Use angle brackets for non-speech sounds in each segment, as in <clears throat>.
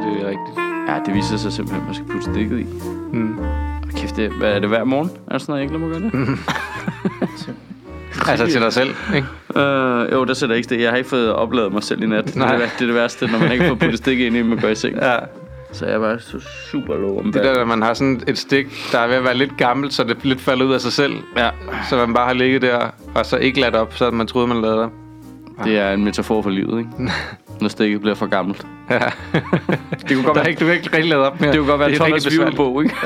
det er rigtigt. Ja, det viser sig simpelthen, at man skal putte stikket i. Mm. Og kæft, det, hvad er det hver morgen? Er det sådan noget, jeg ikke at gøre det? <laughs> Altså til dig selv, ikke? Øh, jo, der sætter ikke det. Jeg har ikke fået opladet mig selv i nat. Det er Nej. det, værste, det er det værste, når man ikke får puttet stik ind, inden man går i seng. Ja. Så jeg er bare så super low om Det der, når man har sådan et stik, der er ved at være lidt gammelt, så det lidt falder ud af sig selv. Ja, Så man bare har ligget der, og så ikke ladt op, så man troede, man lavede op. det er en metafor for livet, ikke? <laughs> Når stikket bliver for gammelt. Ja. <laughs> Det kunne godt er være, ikke, du kan ikke rigtig lade op mere. det kunne godt være det er Thomas rigtig besværligt. Vivelbog, ikke?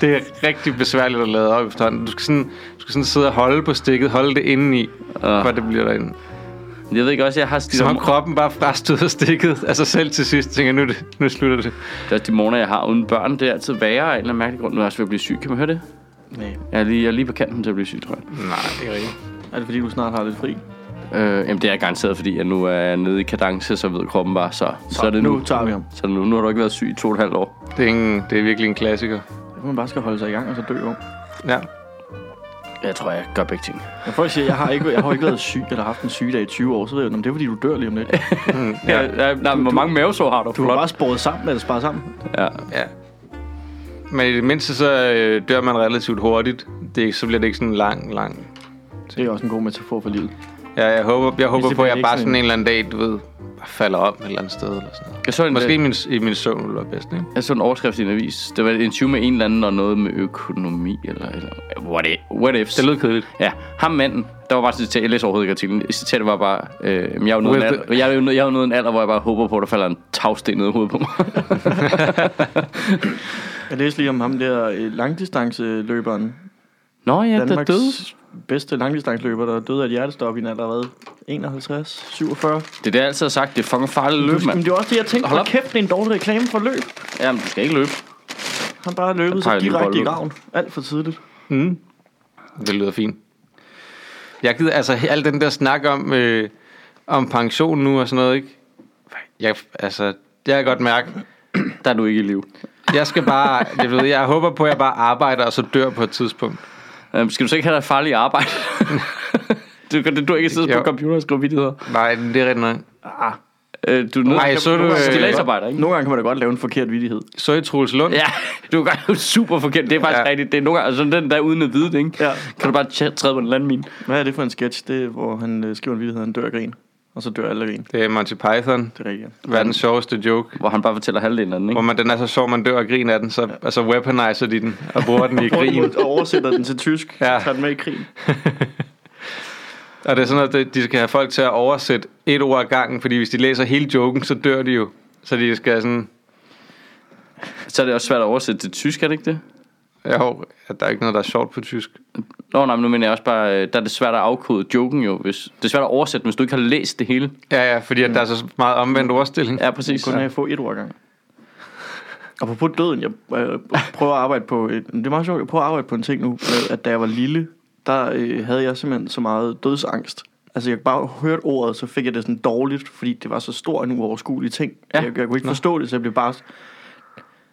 <laughs> Det er rigtig besværligt at lade op efterhånden. Du skal sådan, du skal sådan sidde og holde på stikket, holde det indeni, Ja. for det bliver derinde. Jeg ved ikke også, jeg har Som om kroppen bare frastøder stikket af sig selv til sidst. Tænker, nu, er det, nu slutter det. det er de morgener, jeg har uden børn. Det er altid værre af en eller anden mærkelig grund. Nu er jeg også ved at blive syg. Kan man høre det? Nej. Jeg er lige, jeg er lige på kanten til at blive syg, tror jeg. Nej, det er rigtigt. Er det fordi, du snart har lidt fri? Øh, jamen, det er garanteret, fordi jeg nu er nede i kadence, så ved kroppen bare, så, så, så er det nu. nu tager vi ham. Så nu. nu har du ikke været syg i to og et halvt år. Det er, en, det er virkelig en klassiker. Det man bare skal holde sig i gang, og så dø om. Ja. Jeg tror, jeg gør begge ting. Når folk siger, jeg har ikke, jeg har ikke været syg, eller haft en sygedag i 20 år, så ved jeg, det er fordi, du dør lige om lidt. <laughs> Ja, ja, nej, men hvor mange mavesår har du? Du har bare sporet sammen, eller sparet sammen. Ja. ja. Men i det mindste, så øh, dør man relativt hurtigt. Det, så bliver det ikke sådan lang, lang... Det er også en god metafor for livet. Ja, jeg håber, jeg håber det på, at jeg bare sådan en- en eller anden dag, du ved, bare falder om et eller andet sted. Eller sådan noget. Jeg så en, Måske i min, i min søvn ville være bedst, ikke? jeg så en overskrift i en avis. Det var et interview med en eller anden, og noget med økonomi, eller, eller what, if, what ifs. Det lød kedeligt. Ja, ham manden, der var bare citat, jeg læste overhovedet ikke artiklen. Citatet var bare, øh, jeg er jo nået en alder, jeg er jo, jeg er jo nået en alder, hvor jeg bare håber på, at der falder en tagsten ned i hovedet på mig. <laughs> Jeg læste lige om ham der øh, langdistanceløberen. Nå ja, der Danmarks døde. Bedste langdistanceløber, der døde af et hjertestop i en alder hvad? 51, 47. Det er det, jeg altid har sagt. Det er fucking farligt løb, Men mand. det er også det, jeg tænkte, Hold op. kæft, det er en dårlig reklame for løb. Jamen, du skal ikke løbe. Han bare løbet lige direkte i graven. Alt for tidligt. Mm. Det lyder fint. Jeg gider, altså al den der snak om, øh, om pension nu og sådan noget, ikke? Jeg, altså, det har jeg godt mærke. Der er du ikke i liv. Jeg skal bare, jeg ved, jeg håber på, at jeg bare arbejder og så dør på et tidspunkt. Um, skal du så ikke have dig farligt arbejde? <laughs> du, kan, du ikke sidde på computer og skrive vidtigheder. Nej, det er rigtigt nok. Ah, Øh, du er nødt Nej, til så du, du øh, stilladsarbejder, ikke? nogle gange kan man da godt lave en forkert vidighed. Så i Troels Lund. Ja, <laughs> du gør jo super forkert. Det er faktisk ja. Rigtigt. Det er nogle gange, altså den der uden at vide det, ikke? Ja. Kan du bare træde på en landmine? Hvad er det for en sketch? Det er, hvor han øh, skriver en vidighed, han dør af grin. Og så dør alle af grin. Det er Monty Python. Det er rigtigt. Verdens sjoveste joke. Hvor han bare fortæller halvdelen af den, ikke? Hvor man, den er så sjov, man dør og griner af den, så altså weaponiser de den og bruger den i <laughs> krigen. Og oversætter den til tysk. Ja. Ja. Tager den med i krigen. <laughs> Og det er sådan, at det- de skal have folk til at oversætte et ord ad gangen, fordi hvis de læser hele joken, så dør de jo. Så de skal sådan, Så er det også svært at oversætte til tysk, er det ikke det? Jo, at der er ikke noget, der er sjovt på tysk. Nå, nej, men nu mener jeg også bare, øh, der er det svært at afkode joken jo. Hvis, det er svært at oversætte, hvis du ikke har læst det hele. Ja, ja, fordi at der er så meget omvendt ordstilling. Ja, præcis. Kun at få et ord ad gangen. Apropos døden, jeg øh, prøver at arbejde på, et, det er meget sjovt, jeg prøver at arbejde på en ting nu, at da jeg var lille, der øh, havde jeg simpelthen så meget dødsangst. Altså jeg bare hørte ordet, så fik jeg det sådan dårligt, fordi det var så stor en uoverskuelig ting. Ja. Ja. Jeg, jeg kunne ikke forstå det, så jeg blev bare...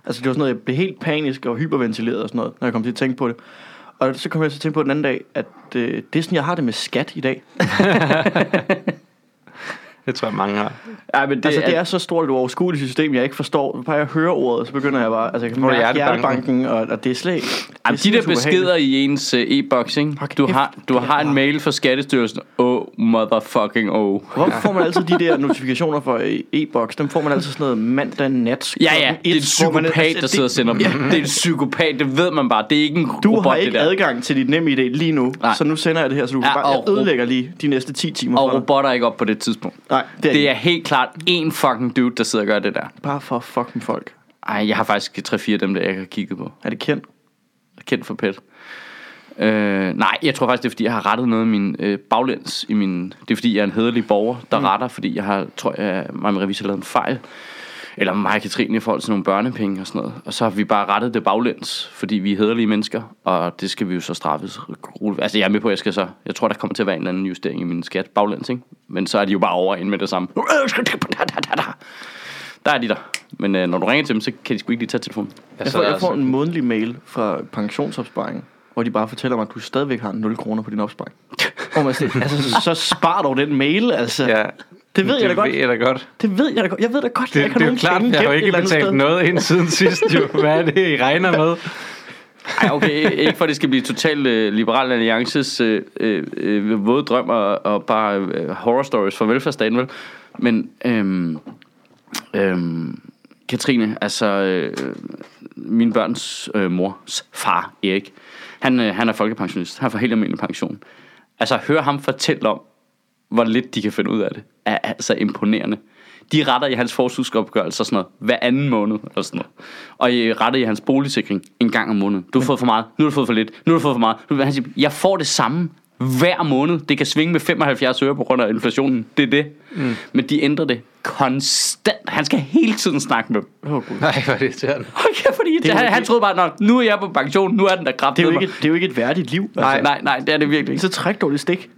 Altså det var sådan noget, jeg blev helt panisk og hyperventileret og sådan noget, når jeg kom til at tænke på det. Og så kom jeg til at tænke på den anden dag, at øh, det er sådan, jeg har det med skat i dag. <laughs> Det tror jeg, mange har. Ja, men Det, altså, det er så stort et uoverskueligt system, jeg ikke forstår. Bare jeg hører ordet, så begynder jeg bare... Altså, jeg kan mærke hjertebanken? hjertebanken, og, og det er slet ikke... er Jamen, de der beskeder i ens uh, ikke? Hold Du har, du er har en mail fra Skattestyrelsen. Oh, motherfucking oh. Hvorfor får man altid de der notifikationer fra øh, e-boks? Dem får man altid sådan noget mandag nat. Ja, ja, det er en psykopat, altså, der sidder og sender dem. Det er en psykopat, det ved man bare. Det er ikke en Du robot, har ikke adgang til dit nemme idé lige nu, Nej. så nu sender jeg det her, så du Ja, ja, bare, jeg ødelægger lige de næste 10 timer Og for robotter er ikke op på det tidspunkt. Nej, det er, Det er helt klart en fucking dude, der sidder og gør det der. bare for fucking folk. Ej, jeg har faktisk 3-4 af dem, der jeg har kigget på. Er det kendt? Kendt for pet. Øh, nej, jeg tror faktisk, det er, fordi jeg har rettet noget af min øh, baglæns. I min, det er, fordi jeg er en hederlig borger, der mm. retter, fordi jeg har, tror jeg, mig og min revisor lavet en fejl. Eller mig og Katrine i forhold til nogle børnepenge og sådan noget. Og så har vi bare rettet det baglæns, fordi vi er hederlige mennesker, og det skal vi jo så straffes. Altså, jeg er med på, at jeg skal så... Jeg tror, der kommer til at være en eller anden justering i min skat baglæns, ikke? Men så er de jo bare over ind med det samme. Der er de der. Men øh, når du ringer til dem, så kan de sgu ikke lige tage telefonen. Jeg får, jeg får en månedlig mail fra pensionsopsparingen, hvor de bare fortæller mig, at du stadigvæk har 0 kroner på din opsparing. <laughs> Hvor man siger, altså, så, spar dog den mail, altså. Ja, Det ved jeg da det godt. ved jeg da godt. Det ved jeg da godt. Jeg ved da godt, jeg Det, ikke har det er jo klart, jeg har jo ikke betalt sted. noget ind siden <laughs> sidst, jo. Hvad er det, I regner med? Ej, okay, ikke for at det skal blive totalt øh, Liberal Alliances øh, øh, øh, våde drøm og, og bare øh, horror stories for velfærdsstaten, vel? Men, øhm, øhm, Katrine, altså, øh, min børns øh, mors far, Erik, han, øh, han er folkepensionist. Han får helt almindelig pension. Altså, hør ham fortælle om, hvor lidt de kan finde ud af det, er altså imponerende. De retter i hans forskudsopgørelse og sådan noget, hver anden måned og sådan noget. Og I retter i hans boligsikring en gang om måneden. Du har fået for meget, nu har du fået for lidt, nu har du fået for meget. Han siger, jeg får det samme hver måned. Det kan svinge med 75 øre på grund af inflationen. Det er det. Mm. Men de ændrer det konstant. Han skal hele tiden snakke med dem. Nej, hvor er det irriterende. <laughs> Okay, fordi Det han, han troede bare, Nå, nu er jeg på pension, nu er den der kraft. Det er, jo ikke, det er jo ikke et værdigt liv. Altså. Nej, nej, nej, det er det virkelig ikke. Så træk dog det stik.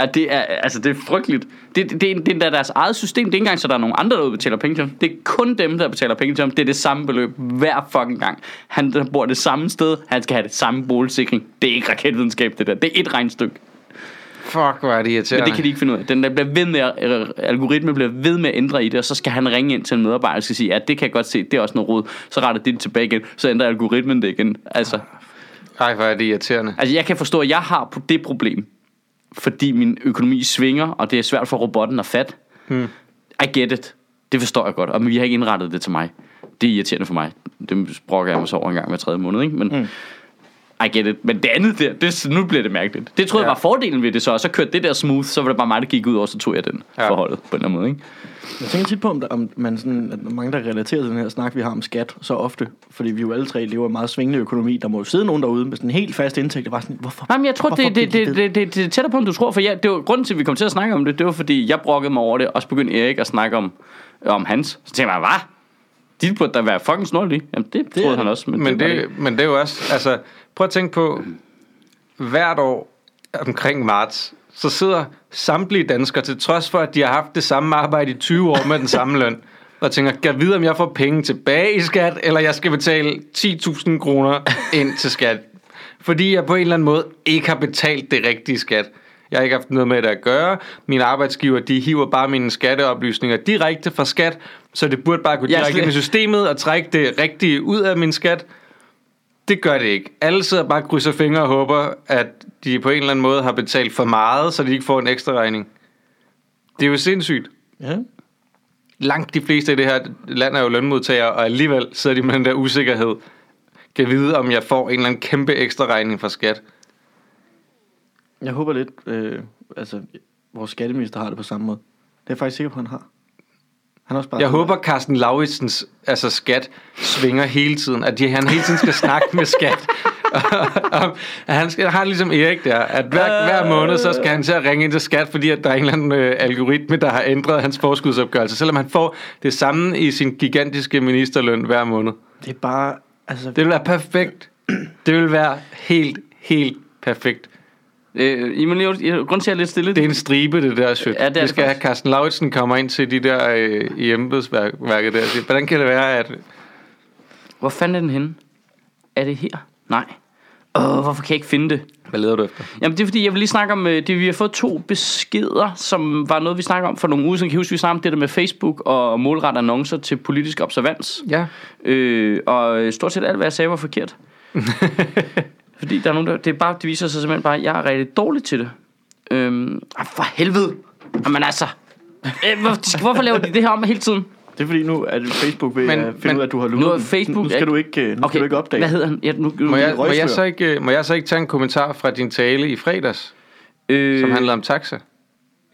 Ja, det er, altså, det er frygteligt. Det, det, det, er, det er deres eget system. Det er ikke engang, så der er nogen andre, der udbetaler penge til ham. Det er kun dem, der betaler penge til ham. Det er det samme beløb hver fucking gang. Han der bor det samme sted. Han skal have det samme boligsikring. Det er ikke raketvidenskab, det der. Det er et regnstykke. Fuck, hvor er det irriterende. Men det kan de ikke finde ud af. Den der bliver ved med at, algoritmen bliver ved med at ændre i det, og så skal han ringe ind til en medarbejder og skal sige, ja, det kan jeg godt se, det er også noget rod. Så retter det tilbage igen, så ændrer algoritmen det igen. Altså, Ej, hvor er det irriterende. Altså, jeg kan forstå, at jeg har på det problem, fordi min økonomi svinger, og det er svært for robotten at fat. Hmm. I get it. Det forstår jeg godt, og vi har ikke indrettet det til mig. Det er irriterende for mig. Det brokker jeg mig så over en gang hver tredje måned, ikke? Men, mm. I get it. Men det andet der, det, nu bliver det mærkeligt. Det troede ja. Jeg var fordelen ved det så, og så kørte det der smooth, så var det bare mig, der gik ud, og så tog jeg den ja. Forholdet på en eller anden måde, ikke? Jeg tænker tit på, om, der, om man sådan, at mange, der relaterer til den her snak, vi har om skat så ofte, fordi vi jo alle tre lever i en meget svingende økonomi. Der må jo sidde nogen derude med sådan en helt fast indtægt, og bare sådan, hvorfor? Nej, men jeg tror, hvorfor det, det, det, det, det, det er tættere på, end du tror. For jeg, det var grunden til, at vi kom til at snakke om det. Det var, fordi jeg brokkede mig over det, og så begyndte Erik at snakke om, om hans. Så tænkte jeg, hvad? De burde da være fucking snorlige. Jamen, det, det troede han det. også. Men, Men var det, men det er jo også, altså, prøv at tænke på, hvert år omkring marts, så sidder samtlige danskere, til trods for, at de har haft det samme arbejde i 20 år med den samme løn, <laughs> og tænker, kan jeg vide, om jeg får penge tilbage i skat, eller jeg skal betale 10.000 kroner ind til skat. Fordi jeg på en eller anden måde ikke har betalt det rigtige skat. Jeg har ikke haft noget med det at gøre. Mine arbejdsgiver, de hiver bare mine skatteoplysninger direkte fra skat, så det burde bare gå direkte ind i systemet og trække det rigtige ud af min skat. Det gør det ikke. Alle sidder bare og krydser fingre og håber, at de på en eller anden måde har betalt for meget, så de ikke får en ekstra regning. Det er jo sindssygt. Ja. Langt de fleste i det her land er jo lønmodtagere, og alligevel sidder de med den der usikkerhed. Kan vide, om jeg får en eller anden kæmpe ekstra regning fra skat. Jeg håber lidt, øh, altså, vores skatteminister har det på samme måde. Det er jeg faktisk sikker på, han har. Han er også bare Jeg håber, Carsten Lauritsens altså skat svinger hele tiden. At de, han hele tiden skal snakke med skat. <laughs> At han skal, har ligesom Erik der, at hver, hver måned, så skal han til at ringe ind til skat, fordi at der er en eller anden øh, algoritme, der har ændret hans forskudsopgørelse. Selvom han får det samme i sin gigantiske ministerløn hver måned. Det er bare, altså, Det vil være perfekt. Det vil være helt, helt perfekt. Øh, I må lige, jeg- grunden til, at jeg er lidt stille. Det er en stribe, det der shit. Ja, det er det skal have. Carsten Lauritsen kommer ind til de der øh, i embedsværket der. siger, Hvordan kan det være, at... Hvor fanden er den henne? Er det her? Nej. Åh, hvorfor kan jeg ikke finde det? Hvad leder du efter? Jamen det er fordi, jeg vil lige snakke om, øh, det, vi har fået to beskeder, som var noget, vi snakker om for nogle uger siden. Kan I huske, vi snakkede om det der med Facebook og målrette annoncer til politisk observans? Ja. Øh, og stort set alt, hvad jeg sagde, var forkert. <laughs> fordi der er nogen, der, det, er bare, det viser sig simpelthen bare, at jeg er rigtig dårlig til det. Øhm, ah, for helvede! Jamen altså, øh, hvor, hvorfor laver de det her om hele tiden? det er fordi nu er det Facebook ved Men- at finde men- ud af, at du har Nu er. Facebook Nu skal du ikke, øh, nu skal du ikke opdage. hvad hedder han? Ja, nu, nu, Må jeg, må, jeg så ikke, øh, må jeg så ikke tage en kommentar fra din tale i fredags, øh, som handlede om taxa?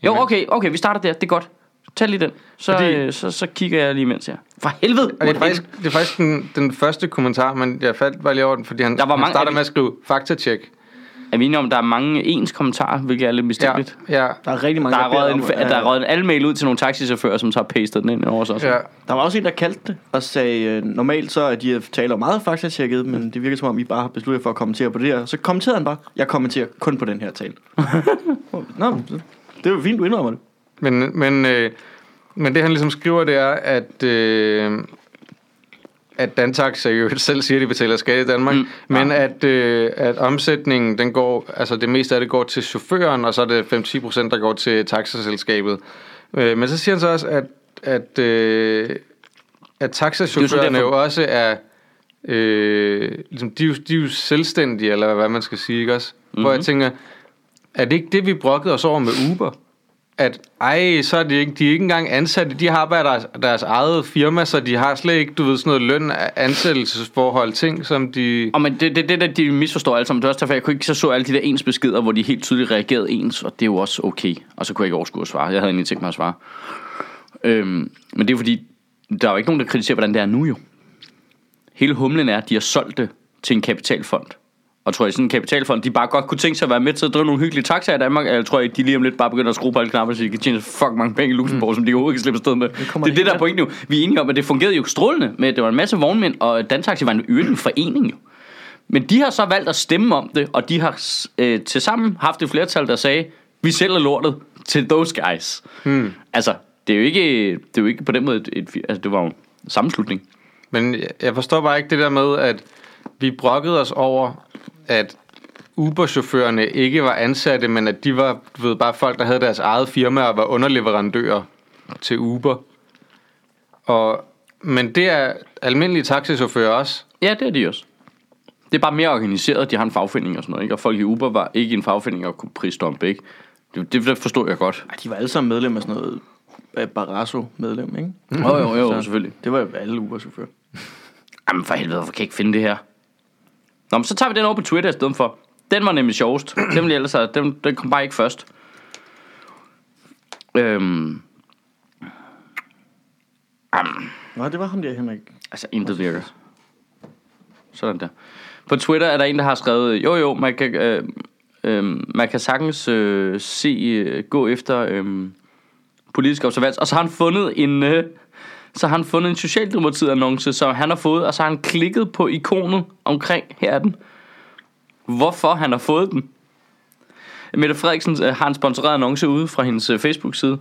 Jo, okay, okay, vi starter der. Det er godt. Tag lige den. Så, Fordi- øh, så, så kigger jeg lige imens her. For helvede! Og det er faktisk, det er faktisk den, den første kommentar, men jeg faldt bare lige over den, fordi han, Der var han mange- starter er vi- med at skrive faktatjek. Er vi enige om, der er mange ens kommentarer, hvilket er lidt Ja, mistænkeligt? ja, Der er rigtig mange, Der er beder røget om, en, at- der er røget en almail ud til nogle taxichauffører, som så har pastet den ind over os også. ja. Der var også en, der kaldte det og sagde, øh, normalt så er de taler meget faktatjekket, men det virker som om, I bare har besluttet for at kommentere på det her. Så kommenterede han bare, jeg kommenterer kun på den her tale. <laughs> Nå, det er jo fint, du indrømmer det. Men, men, øh, men det han ligesom skriver, det er, at, øh, at Dantax jo selv siger, at de betaler skat i Danmark, Mm. men at, øh, at omsætningen, den går, altså det meste af det går til chaufføren, og så er det 5-10 procent, der går til taxaselskabet. Øh, men så siger han så også, at, at, øh, at taxachaufførerne jo også er... Øh, ligesom, de, er de er jo selvstændige, eller hvad man skal sige, ikke også? Mm-hmm. Hvor jeg tænker, er det ikke det, vi brokkede os over med Uber? At ej, så er de ikke, de er ikke engang ansatte, de har bare deres, deres eget firma, så de har slet ikke, du ved, sådan noget løn, ansættelsesforhold, ting, som de... Og men det, det, det der, de misforstår alle sammen. Det er også derfor, jeg kunne ikke så så alle de der ens beskeder, hvor de helt tydeligt reagerede ens, og det er jo også okay. Og så kunne jeg ikke overskue at svare. Jeg havde egentlig tænkt mig at svare. Øhm, men det er fordi, der er jo ikke nogen, der kritiserer, hvordan det er nu jo. Hele humlen er, at de har solgt det til en kapitalfond. Og tror jeg, sådan en kapitalfond, de bare godt kunne tænke sig at være med til at drive nogle hyggelige taxaer i Danmark, eller tror jeg, de lige om lidt bare begynder at skrue på alle knapper, så de kan tjene fuck mange penge i Luxembourg, mm. som de overhovedet kan slippe afsted med. Det, det er det, der er pointen nu. Vi er enige om, at det fungerede jo strålende med, at det var en masse vognmænd, og Dantaxi var en øvrigt forening jo. Men de har så valgt at stemme om det, og de har øh, til sammen haft et flertal, der sagde, vi sælger lortet til those guys. Hmm. Altså, det er jo ikke, det er jo ikke på den måde et, et altså, det var jo en sammenslutning. Men jeg forstår bare ikke det der med, at vi brokkede os over, at Uber-chaufførerne ikke var ansatte, men at de var du ved, bare folk, der havde deres eget firma og var underleverandører til Uber. Og, men det er almindelige taxichauffører også. Ja, det er de også. Det er bare mere organiseret, de har en fagforening og sådan noget, ikke? Og folk i Uber var ikke i en fagforening og kunne prisstompe, ikke? Det, det forstår jeg godt. Ej, de var alle sammen medlem af sådan noget Barrasso-medlem, ikke? Jo, jo, jo, selvfølgelig. Det var jo alle Uber-chauffører. Jamen for helvede, hvorfor kan jeg ikke finde det her? Nå, men så tager vi den over på Twitter i stedet for. Den var nemlig sjovest. Den, ville ellers have, den, den kom bare ikke først. Øhm, Jamen, Nå, det var ham der, Henrik. altså intet virker. Sådan der. På Twitter er der en, der har skrevet, jo jo, man kan, øh, øh, man kan sagtens øh, se, øh, gå efter øh, politisk observans. Og så har han fundet en, øh, så har han fundet en Socialdemokratiet annonce, som han har fået, og så har han klikket på ikonet omkring, her er den. Hvorfor han har fået den. Mette Frederiksen øh, har en sponsoreret annonce ude fra hendes øh, Facebook-side.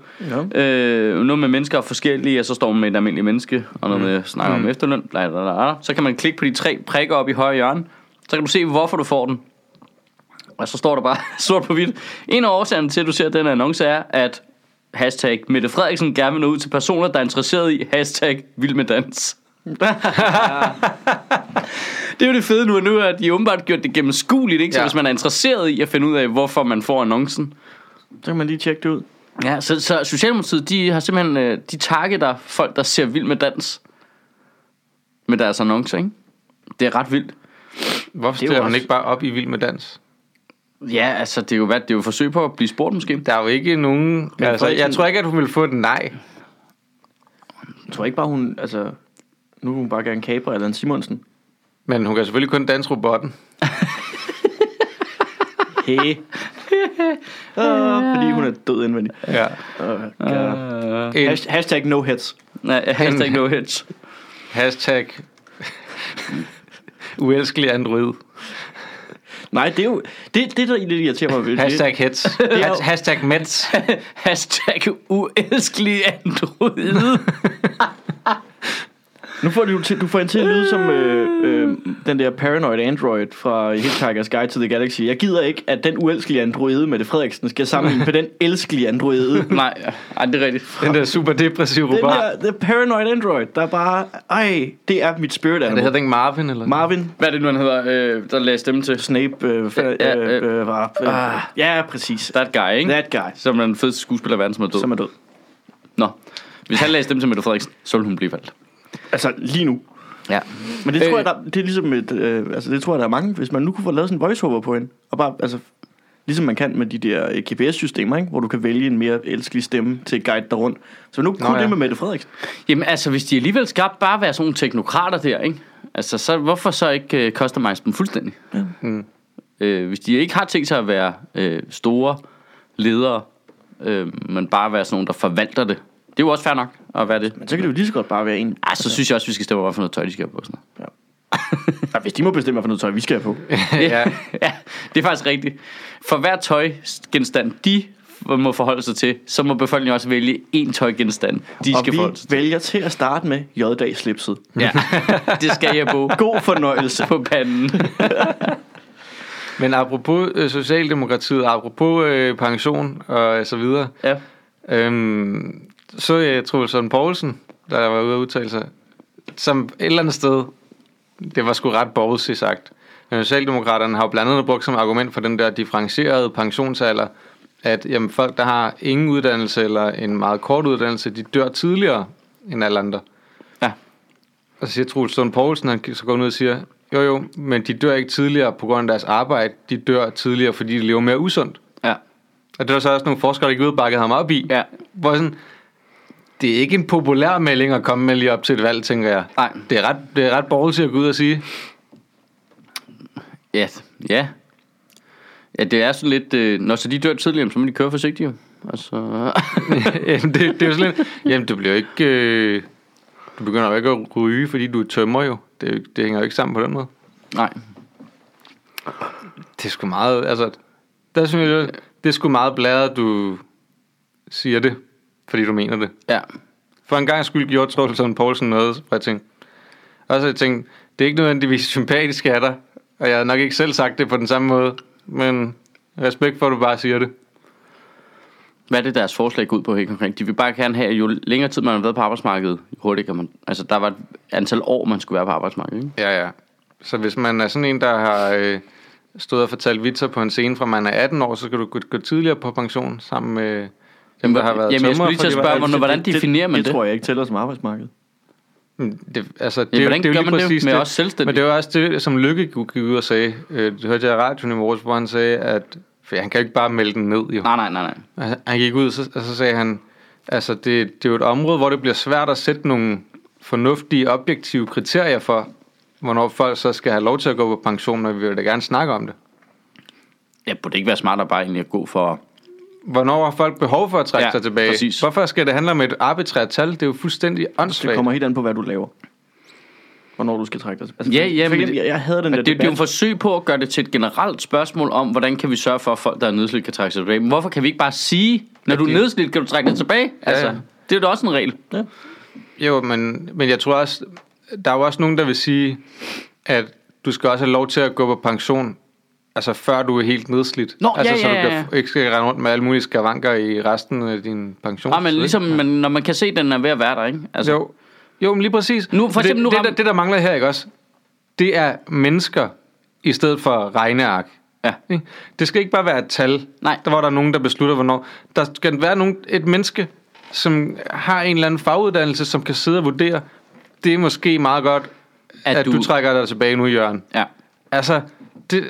Ja. Øh, noget med mennesker er forskellige, og så står man med et almindeligt menneske, og noget med at snakke om efterløn. Bla, bla, bla, bla. Så kan man klikke på de tre prikker op i højre hjørne. Så kan du se, hvorfor du får den. Og så står der bare <laughs> sort på hvidt. En af årsagerne til, at du ser den annonce, er, at hashtag Mette Frederiksen gerne vil nå ud til personer, der er interesseret i hashtag Vild med dans. <laughs> det er jo det fede nu, og nu har de åbenbart gjort det gennemskueligt, ikke? Så Ja. hvis man er interesseret i at finde ud af, hvorfor man får annoncen, Så kan man lige tjekke det ud. Ja, så, så Socialdemokratiet, de har simpelthen, øh, de targeter folk, der ser vild med dans. Med deres annoncer, ikke? Det er ret vildt. Hvorfor er stiller man også- ikke bare op i Vild med Dans? Ja, altså, det er jo, hvad, det er jo et forsøg på at blive spurgt, måske. Der er jo ikke nogen... Altså, jeg tror ikke, at hun vil få et nej. Jeg tror ikke bare, hun... Altså, nu vil hun bare gerne kapre Allan Simonsen. Men hun kan selvfølgelig kun danse robotten. <laughs> Hey. uh, <laughs> fordi hun er død indvendigt. Ja. Uh, God. En Hasht- hashtag no heads. Nej, hashtag no hits. hashtag <laughs> uelskelig android. Nej, det er jo... Det, det der irriterer mig ved Hashtag hits. <laughs> Has- Hashtag mets. <laughs> hashtag uelskelig android. <laughs> Nu får du, til, du får en til at lyde som øh, øh, <laughs> den der paranoid android fra Hitchhiker's Guide to the Galaxy. Jeg gider ikke, at den uelskelige androide med det Frederiksen skal sammenligne med den elskelige androide. <laughs> Nej, ej, det er rigtigt. Den der super depressive Den robot. der, the paranoid android, der er bare... Ej, det er mit spirit Det animal. hedder ikke Marvin, eller? Marvin, Hvad er det nu, han hedder, øh, der lagde stemme til? Snape, øh, øh, Ja, øh, øh, øh, var... Øh, ah. ja, præcis. That guy, ikke? That guy, Som er den fedeste skuespiller i verden, som er død. som er død. Nå, hvis han lagde stemme til Mette Frederiksen, så ville hun blive valgt. Altså, lige nu. Ja. Men det tror Øh. jeg, der, det er ligesom et, øh, altså det tror jeg, der er mange, hvis man nu kunne få lavet sådan en voiceover på hende, og bare, altså, ligesom man kan med de der øh, GPS-systemer, ikke? hvor du kan vælge en mere elskelig stemme til at guide dig rundt. Så nu kunne ja. det med Mette Frederiksen. Jamen altså, hvis de alligevel skal bare være sådan nogle teknokrater der, ikke? Altså, så hvorfor så ikke uh, customize dem fuldstændig? Ja. Mm. Øh, hvis de ikke har tænkt sig at være øh, store ledere, øh, men bare være sådan nogle, der forvalter det. Det er jo også fair nok at være det. Men så kan det jo lige så godt bare være en... Ej, så synes jeg også, vi skal stemme, hvad for noget tøj, de skal have på. Sådan Ja, hvis de må bestemme, hvad for noget tøj vi skal have på. <laughs> Ja. ja, det er faktisk rigtigt. For hver tøjgenstand, de må forholde sig til, så må befolkningen også vælge en tøjgenstand, de og skal vi forholde sig til. vælger til at starte med J-dag-slipset. Ja, <laughs> det skal jeg på. God fornøjelse. på panden. <laughs> Men apropos øh, Socialdemokratiet, apropos øh, pension og så videre. Ja. Øhm, så jeg Troels Lund Poulsen, der var ude at udtale sig, som et eller andet sted, det var sgu ret borgerligt sagt. Men Socialdemokraterne har jo blandt andet brugt som argument for den der differentierede pensionsalder, at jamen, folk, der har ingen uddannelse eller en meget kort uddannelse, de dør tidligere end alle andre. Ja. Og så siger Troels Lund Poulsen, han så går ud og siger, jo jo, men de dør ikke tidligere på grund af deres arbejde, de dør tidligere, fordi de lever mere usundt. Ja. Og det var så også nogle forskere, der gik ud og bakkede ham op i. Ja. Hvor sådan, det er ikke en populær melding at komme med lige op til et valg, tænker jeg. Nej. Det er ret, det er ret borgerligt at gå ud og sige. Ja. Ja. Ja, det er sådan lidt... Øh, når så de dør tidligere, så må de køre forsigtigt jo. Altså... <laughs> jamen, det, det er jo sådan lidt, jamen det bliver ikke... Øh, du begynder jo ikke at ryge, fordi du er tømmer jo. Det, det hænger jo ikke sammen på den måde. Nej. Det er sgu meget, altså... Der synes jeg, det er sgu meget blæret, du siger det, fordi du mener det. Ja. For en gang skyld gjorde Troels Lund Poulsen noget, hvor jeg tænkte, og så jeg tænkte, det er ikke nødvendigvis sympatisk af dig, og jeg har nok ikke selv sagt det på den samme måde, men respekt for, at du bare siger det. Hvad er det, deres forslag går ud på helt konkret? De vil bare gerne have, at jo længere tid man har været på arbejdsmarkedet, jo hurtigere kan man... Altså, der var et antal år, man skulle være på arbejdsmarkedet, ikke? Ja, ja. Så hvis man er sådan en, der har øh, stået og fortalt vitser på en scene fra man er 18 år, så skal du gå, gå tidligere på pension sammen med dem, der har været Jamen, jeg skulle lige til at spørge, hvornår- hvordan definerer man det? det? Det tror jeg ikke tæller som arbejdsmarked. Det, altså, det, Ja, er jo- hvordan det er jo gør man det præcis med os selvstændige? Men det var også det, som Lykke gik ud og sagde. Øh, det hørte jeg i radioen i morges, hvor han sagde, at for han kan jo ikke bare melde den ned, jo. Nej, nej, nej, nej. Altså, Han gik ud, så, og så sagde han, altså det, det er jo et område, hvor det bliver svært at sætte nogle fornuftige, objektive kriterier for, hvornår folk så skal have lov til at gå på pension, og vi vil da gerne snakke om det. Ja, burde det ikke være smartere bare egentlig at gå for... Hvornår har folk behov for at trække Ja, sig tilbage? præcis. Hvorfor skal det handle om et arbitrært tal? Det er jo fuldstændig Det åndssvagt. kommer helt an på, hvad du laver. Hvornår du skal trække dig. Altså, Ja, ja, men det- jeg, jeg havde den der det, det er jo en debat. forsøg på at gøre det til et generelt spørgsmål om, hvordan kan vi sørge for, at folk, der er nedslidt, kan trække sig tilbage. Men hvorfor kan vi ikke bare sige, når du er det- nedslidt, kan du trække dig tilbage? Altså, ja. det er jo da også en regel. Ja. Jo, men, men jeg tror også, der er jo også nogen, der vil sige, at du skal også have lov til at gå på pension, altså før du er helt nedslidt. Nå, altså, ja, så du ja, kan, ja. ikke skal rende rundt med alle mulige skavanker i resten af din pension. Ja, men ligesom, man, når man kan se, at den er ved at være der, ikke? Altså, Jo, jo men lige præcis. Nu- for eksempel det, nu det, ram- der, det, der mangler her, ikke også? Det er mennesker i stedet for regneark. Ja. Det skal ikke bare være et tal, Nej. der hvor der er nogen, der beslutter, hvornår. Der skal være nogen, et menneske, som har en eller anden faguddannelse, som kan sidde og vurdere, det er måske meget godt, at, at du... du trækker dig tilbage nu, Jørgen. Ja. Altså, det,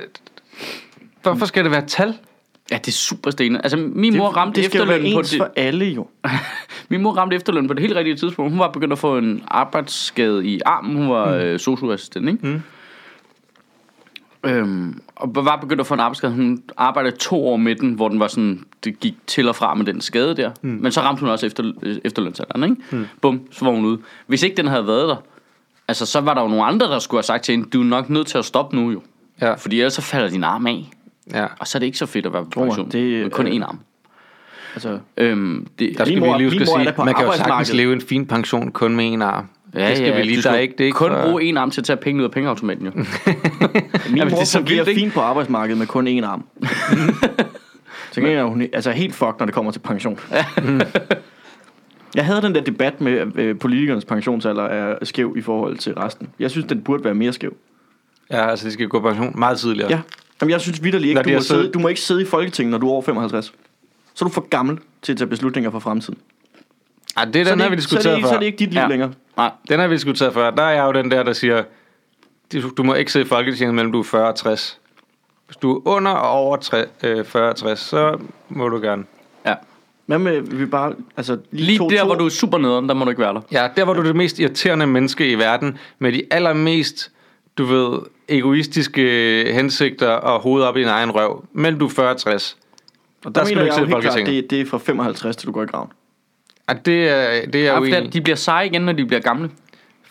hvorfor skal det være tal? ja, det er super stenende. Altså, min mor ramte det skal jo være efterlønnen på det, for alle jo. <laughs> Min mor ramte efterløn på det helt rigtige tidspunkt. Hun var begyndt at få en arbejdsskade i armen. Hun var mm. øh, socioassistent, ikke? Mm. Øhm, og var begyndt at få en arbejdsskade. Hun arbejdede to år med den, hvor den var sådan, det gik til og fra med den skade der. Mm. Men så ramte hun også efter, øh, efterlønsalderen, ikke? Mm. Bum, så var hun ude. Hvis ikke den havde været der, altså så var der jo nogle andre, der skulle have sagt til hende, du er nok nødt til at stoppe nu jo. Ja, Fordi ellers så falder din arm af. Ja. Og så er det ikke så fedt at være på pension. det, med kun øh, én arm. Altså, Øhm, det, Der skal mor- vi lige huske at sige, på man kan jo sagtens arbejdsmarkedet. leve en fin pension kun med en arm. Ja, det skal ja, vi lige, der er ikke, det er ikke kun for- bruge en arm til at tage penge ud af pengeautomaten jo. <laughs> min Jamen, mor det er så fungerer ikke? fint på arbejdsmarkedet med kun én arm. <laughs> Så gengæld er hun altså helt fucked, når det kommer til pension. <laughs> Jeg havde den der debat med, at øh, politikernes pensionsalder er skæv i forhold til resten. Jeg synes, den burde være mere skæv. Ja, altså de skal gå på pension meget tidligere. Ja. Jamen, jeg synes vidderligt ikke, Når du må, sidde, du må ikke sidde i Folketinget, når du er over 55. Så er du for gammel til at tage beslutninger for fremtiden. Ej, det, Så den er har vi ikke- så, er det, ikke- så er det før. ikke dit liv Ja. længere. Nej, Den har vi diskuteret før. Der er jeg jo den der, der siger, du, du må ikke sidde i Folketinget mellem du er 40 og 60. Hvis du er under og over tre, øh, 40 og 60, så må du gerne. ja. Hvad med, vi bare, altså lige, Lige to, der, to, hvor du er super nederen, der må du ikke være der. Ja, der var du det mest irriterende menneske i verden, med de allermest, du ved, egoistiske hensigter og hovedet op i din egen røv. Men du er 40 og 60. og der der, skal du ikke sidde i klart, det, det er fra 55 til du går i graven. Ja, det er, det er Ja, uenig de bliver seje igen, når de bliver gamle.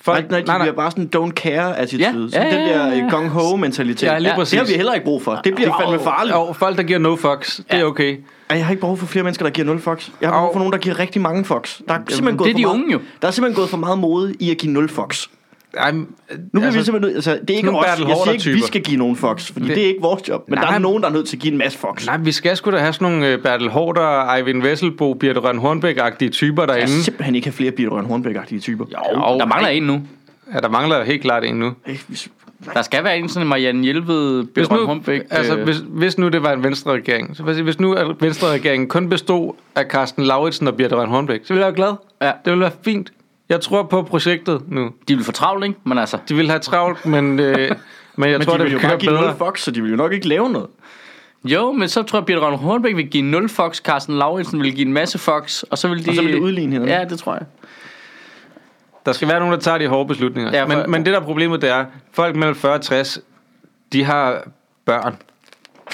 Folk, nej, nej, de bliver bare sådan don't care attitude. Ja, Sådan ja, ja, den ja, der ja. øh, gung ho mentalitet. Ja, lige Det præcis. har vi heller ikke brug for. Det bliver fandme farligt. Og folk, der giver no fucks, det er Ja. okay. Jeg har ikke behov for flere mennesker, der giver 0 fucks. Jeg har behov for nogen, der giver rigtig mange fucks. Der er simpelthen det gået er for de meget, unge jo. Der er simpelthen gået for meget mode i at give 0 fucks. Ej, Nu bliver altså, vi simpelthen nødt, altså, det er ikke os, jeg siger ikke, vi skal give nogen fox, fordi det, Det- er ikke vores job, men Nej, der er nogen, der er nødt til at give en masse fox. Nej, vi skal sgu da have sådan nogle uh, Bertel Hårder, Eivind Vesselbo, Birte Røn Hornbæk-agtige typer Jeg derinde. kan simpelthen ikke have flere Birte Røn Hornbæk-agtige typer. Jo, der mangler en nu. Ja, der mangler helt klart en nu. Øh, hvis- Der skal være en sådan en Marianne Hjelved, Hvis nu, Humbæk. altså, øh, hvis, hvis nu det var en venstre regering, så jeg sige, hvis nu venstre regeringen kun bestod af Carsten Lauritsen og Birte Røn Hornbæk, så ville jeg være glad. Ja. Det ville være fint. Jeg tror på projektet nu. De vil få travlt, ikke? Men altså, De vil have travlt, men, øh, <laughs> men jeg Men tror, de det vil køre bare give bedre. 0 fox, så de vil jo nok ikke lave noget. jo, men så tror jeg, Birte Rønne Hornbæk vil give 0 Fox, Carsten Lauritsen vil give en masse Fox, og så vil de... Og så vil det udligne hinanden. Ja, det tror jeg. Der skal være nogen, der tager de hårde beslutninger. Ja, Ja, for- men, men det der er problemet, det er, folk mellem 40 og 60, de har børn.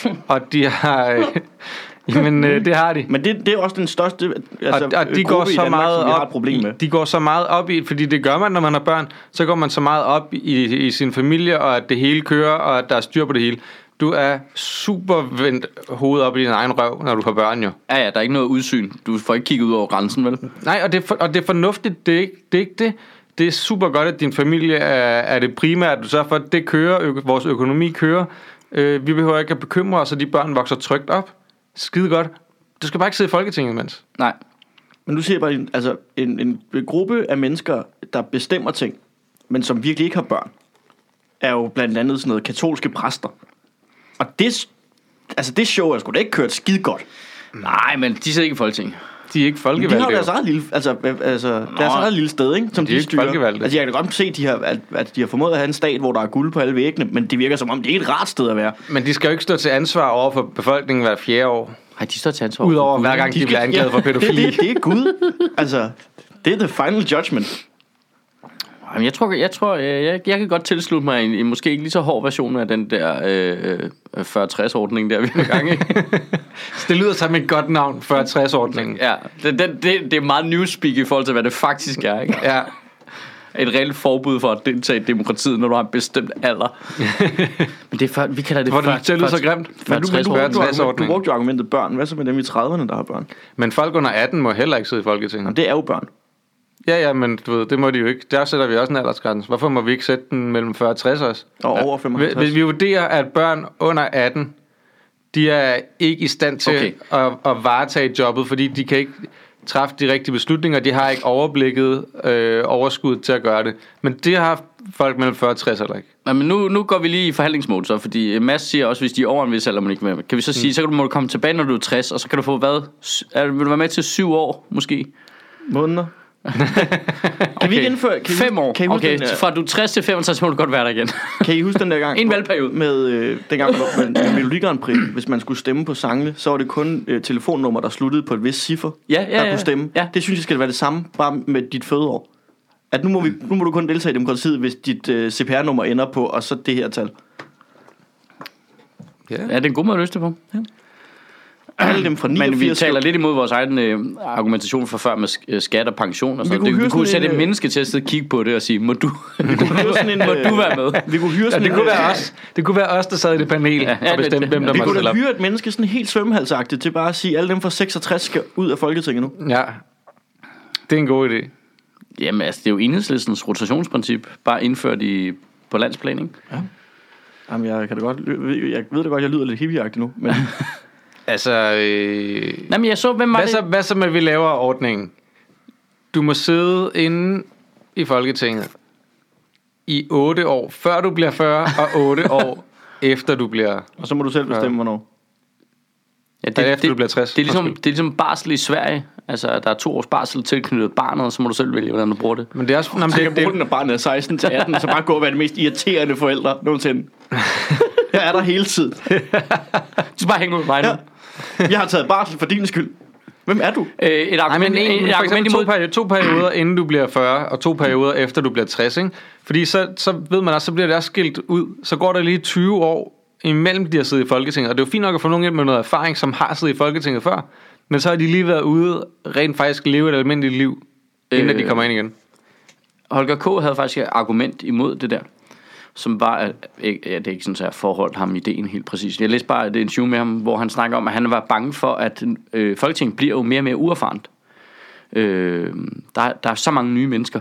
<laughs> og de har... <laughs> Øh, jamen, øh, det har de. Men det, det er også den største altså, og, og de gruppe går så Danmark, meget har op, et problem med. de går så meget op i, fordi det gør man, når man har børn, så går man så meget op i, i sin familie, og at det hele kører, og at der er styr på det hele. Du er super vendt hovedet op i din egen røv, når du får børn jo. Ja, ja, der er ikke noget udsyn. Du får ikke kigget ud over grænsen, vel? Nej, og det, er for, og det er fornuftigt, det er, ikke, det er ikke det. Det er super godt, at din familie er, er det primære, at du sørger for, at det kører, ø- vores økonomi kører. Øh, vi behøver ikke at bekymre os, at de børn vokser trygt op. Skide godt. Du skal bare ikke sidde i Folketinget, mens. Nej. Men nu siger jeg bare, en- altså en, en gruppe af mennesker, der bestemmer ting, men som virkelig ikke har børn, er jo blandt andet sådan noget katolske præster. Og det, altså det show er sgu da ikke kørt skide godt. Nej, men de sidder ikke i Folketinget. De er ikke De folkevalgte. har jo deres eget lille, altså, altså, deres eget lille sted, ikke? Som De de, ikke styrer. folkevalgte. Altså jeg kan godt se, at de, har, at, at de har formået at have en stat, hvor der er guld på alle væggene, men det virker som om, det er et rart sted at være. Men de skal jo ikke stå til ansvar over for befolkningen hver fjerde år. Nej, de står til ansvar. Udover hver gang de bliver anklaget for <laughs> pædofili. Det, det, det er Gud. Altså, det er the final judgment. Jamen, jeg tror, jeg, tror jeg, jeg, jeg kan godt tilslutte mig en, en måske ikke lige så hård version af den der øh, øh, 40-60-ordning, der vi er i gang i. Så <laughs> det lyder som et godt navn, 40-60-ordningen. ja, det, det, det, det er meget newspeak i forhold til, hvad det faktisk er. Ikke? Ja. Et reelt forbud for at deltage i demokratiet, når du har en bestemt alder. <laughs> Men det er for, vi kalder det Hvor det til at lyde så grimt. Men du, du, 40-60 år. brugte jo argument, du 60-ordningen. brugte jo argumentet børn. Hvad så med dem i 30'erne, der har børn? Men folk under 18 må heller ikke sidde i Folketinget. Jamen, det er jo børn. Ja, ja, men du ved, det må de jo ikke. Der sætter vi også en aldersgrænse. Hvorfor må vi ikke sætte den mellem 40 og 60 også? Og over Hvis 55. hvis vi vurderer, at børn under 18, de er ikke i stand til Okay. at, at varetage jobbet, fordi de kan ikke træffe de rigtige beslutninger. De har ikke overblikket, øh, overskud til at gøre det. Men det har folk mellem 40 og 60 heller ikke. Nej, men nu, nu går vi lige i forhandlingsmode så, fordi Mads siger også, hvis de er over en vis alder, man ikke med. Kan vi så sige, så kan du, må du komme tilbage, når du er 60, og så kan du få hvad? Er, vil du være med til syv år, måske? Måneder. Kan vi ikke indføre... Kan Fem huske- år. Kan I huske, Okay, den, der, fra du er 60 til 65, så må du godt være der igen. <laughs> kan I huske den der gang? <laughs> En valgperiode. Med, øh, dengang hvor- med, med Melodi Grand Prix, hvis man skulle stemme på sangene, så var det kun øh, telefonnummer, der sluttede på et vist ciffer, Ja, ja, der ja. kunne stemme. Ja. Det synes jeg skal være det samme, bare med dit fødeår. At nu må, vi, nu må du kun deltage i demokratiet, hvis dit øh, CPR-nummer ender på, og så det her tal. Ja. Ja, det er en god måde at løse det på. Alle dem fra 89... Men vi taler lidt imod vores egen øh, argumentation for før med sk- øh, skat og pension og Vi sådan kunne noget. Det- Vi kunne sætte et øh, menneske til at sidde og kigge på det og sige, må du, Vi kunne hyre sådan en, <laughs> må øh, du være med? Vi kunne hyre Ja, sådan det en, kunne øh, være os. Det kunne være os, der sad i det panel Ja, ja, ja, og bestemte, det- hvem der Vi måtte kunne da op. hyre et menneske sådan helt svømmehalsagtigt til bare at sige, alle dem fra 66 skal ud af Folketinget nu. Ja, det er en god idé. Jamen altså, det er jo enhedslistens rotationsprincip, bare indført i, på landsplan, ikke? Jamen, jeg kan da godt, jeg ved da godt, jeg lyder lidt hippieagtig nu, men <laughs> Altså, øh, Nej, men jeg så, hvem var hvad, det? så, hvad så med, at vi laver ordningen? Du må sidde inde i Folketinget i 8 år, før du bliver 40, og 8 <laughs> år efter du bliver... og så må du selv bestemme, hvornår. Ja, Det, efter du bliver 60. Det er, ligesom, Undskyld. det er ligesom barsel i Sverige. Altså, der er to års barsel tilknyttet barnet, og så må du selv vælge, hvordan du bruger det. Men det er også... Nå, men Så kan det, bruge det, den, når barnet er 16 til 18, så bare gå og være de mest irriterende forældre nogensinde. <laughs> Jeg er der hele tiden. Du skal bare hænge ud med mig nu. Ja. <laughs> Jeg har taget barsel for din skyld. Hvem er du? Øh, et Nej, argument, men en, et for argument eksempel to, imod... perioder, to perioder, inden du bliver 40, og to perioder efter du bliver 60, ikke? Fordi så, så ved man også, så bliver det også skilt ud. Så går der lige 20 år imellem de har siddet i Folketinget. Og det er jo fint nok at få nogen ind med noget erfaring, som har siddet i Folketinget før. Men så har de lige været ude rent faktisk leve et almindeligt liv, inden øh, de kommer ind igen. Holger K. havde faktisk et argument imod det der, som var, ja, det er ikke sådan, at jeg forholdt ham ideen helt præcis. Jeg læste bare et interview med ham, hvor han snakker om, at han var bange for, at øh, Folketinget bliver jo mere og mere uerfarent. Øh, der, der er så mange nye mennesker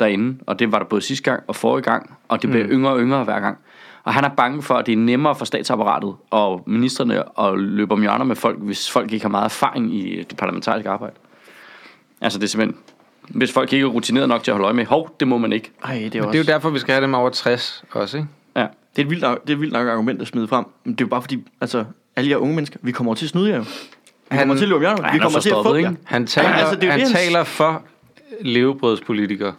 derinde, og det var der både sidste gang og forrige gang, og det bliver mm. yngre og yngre hver gang. Og han er bange for, at det er nemmere for statsapparatet og ministerne at løbe om hjørner med folk, hvis folk ikke har meget erfaring i det parlamentariske arbejde. Altså det er simpelthen, hvis folk ikke er rutineret nok til at holde øje med, hov, det må man ikke. Ej, det er, Det også, er jo derfor, vi skal have dem over 60 også, ikke? Ja. det er et vildt, det er et vildt nok argument at smide frem. Men det er jo bare fordi, altså, alle jer unge mennesker, vi kommer til at snyde jer jo. Vi Han- kommer til at løbe hjørnet. Vi er kommer til at få ikke? Han taler, altså, altså, det han det, taler for levebrødspolitikere.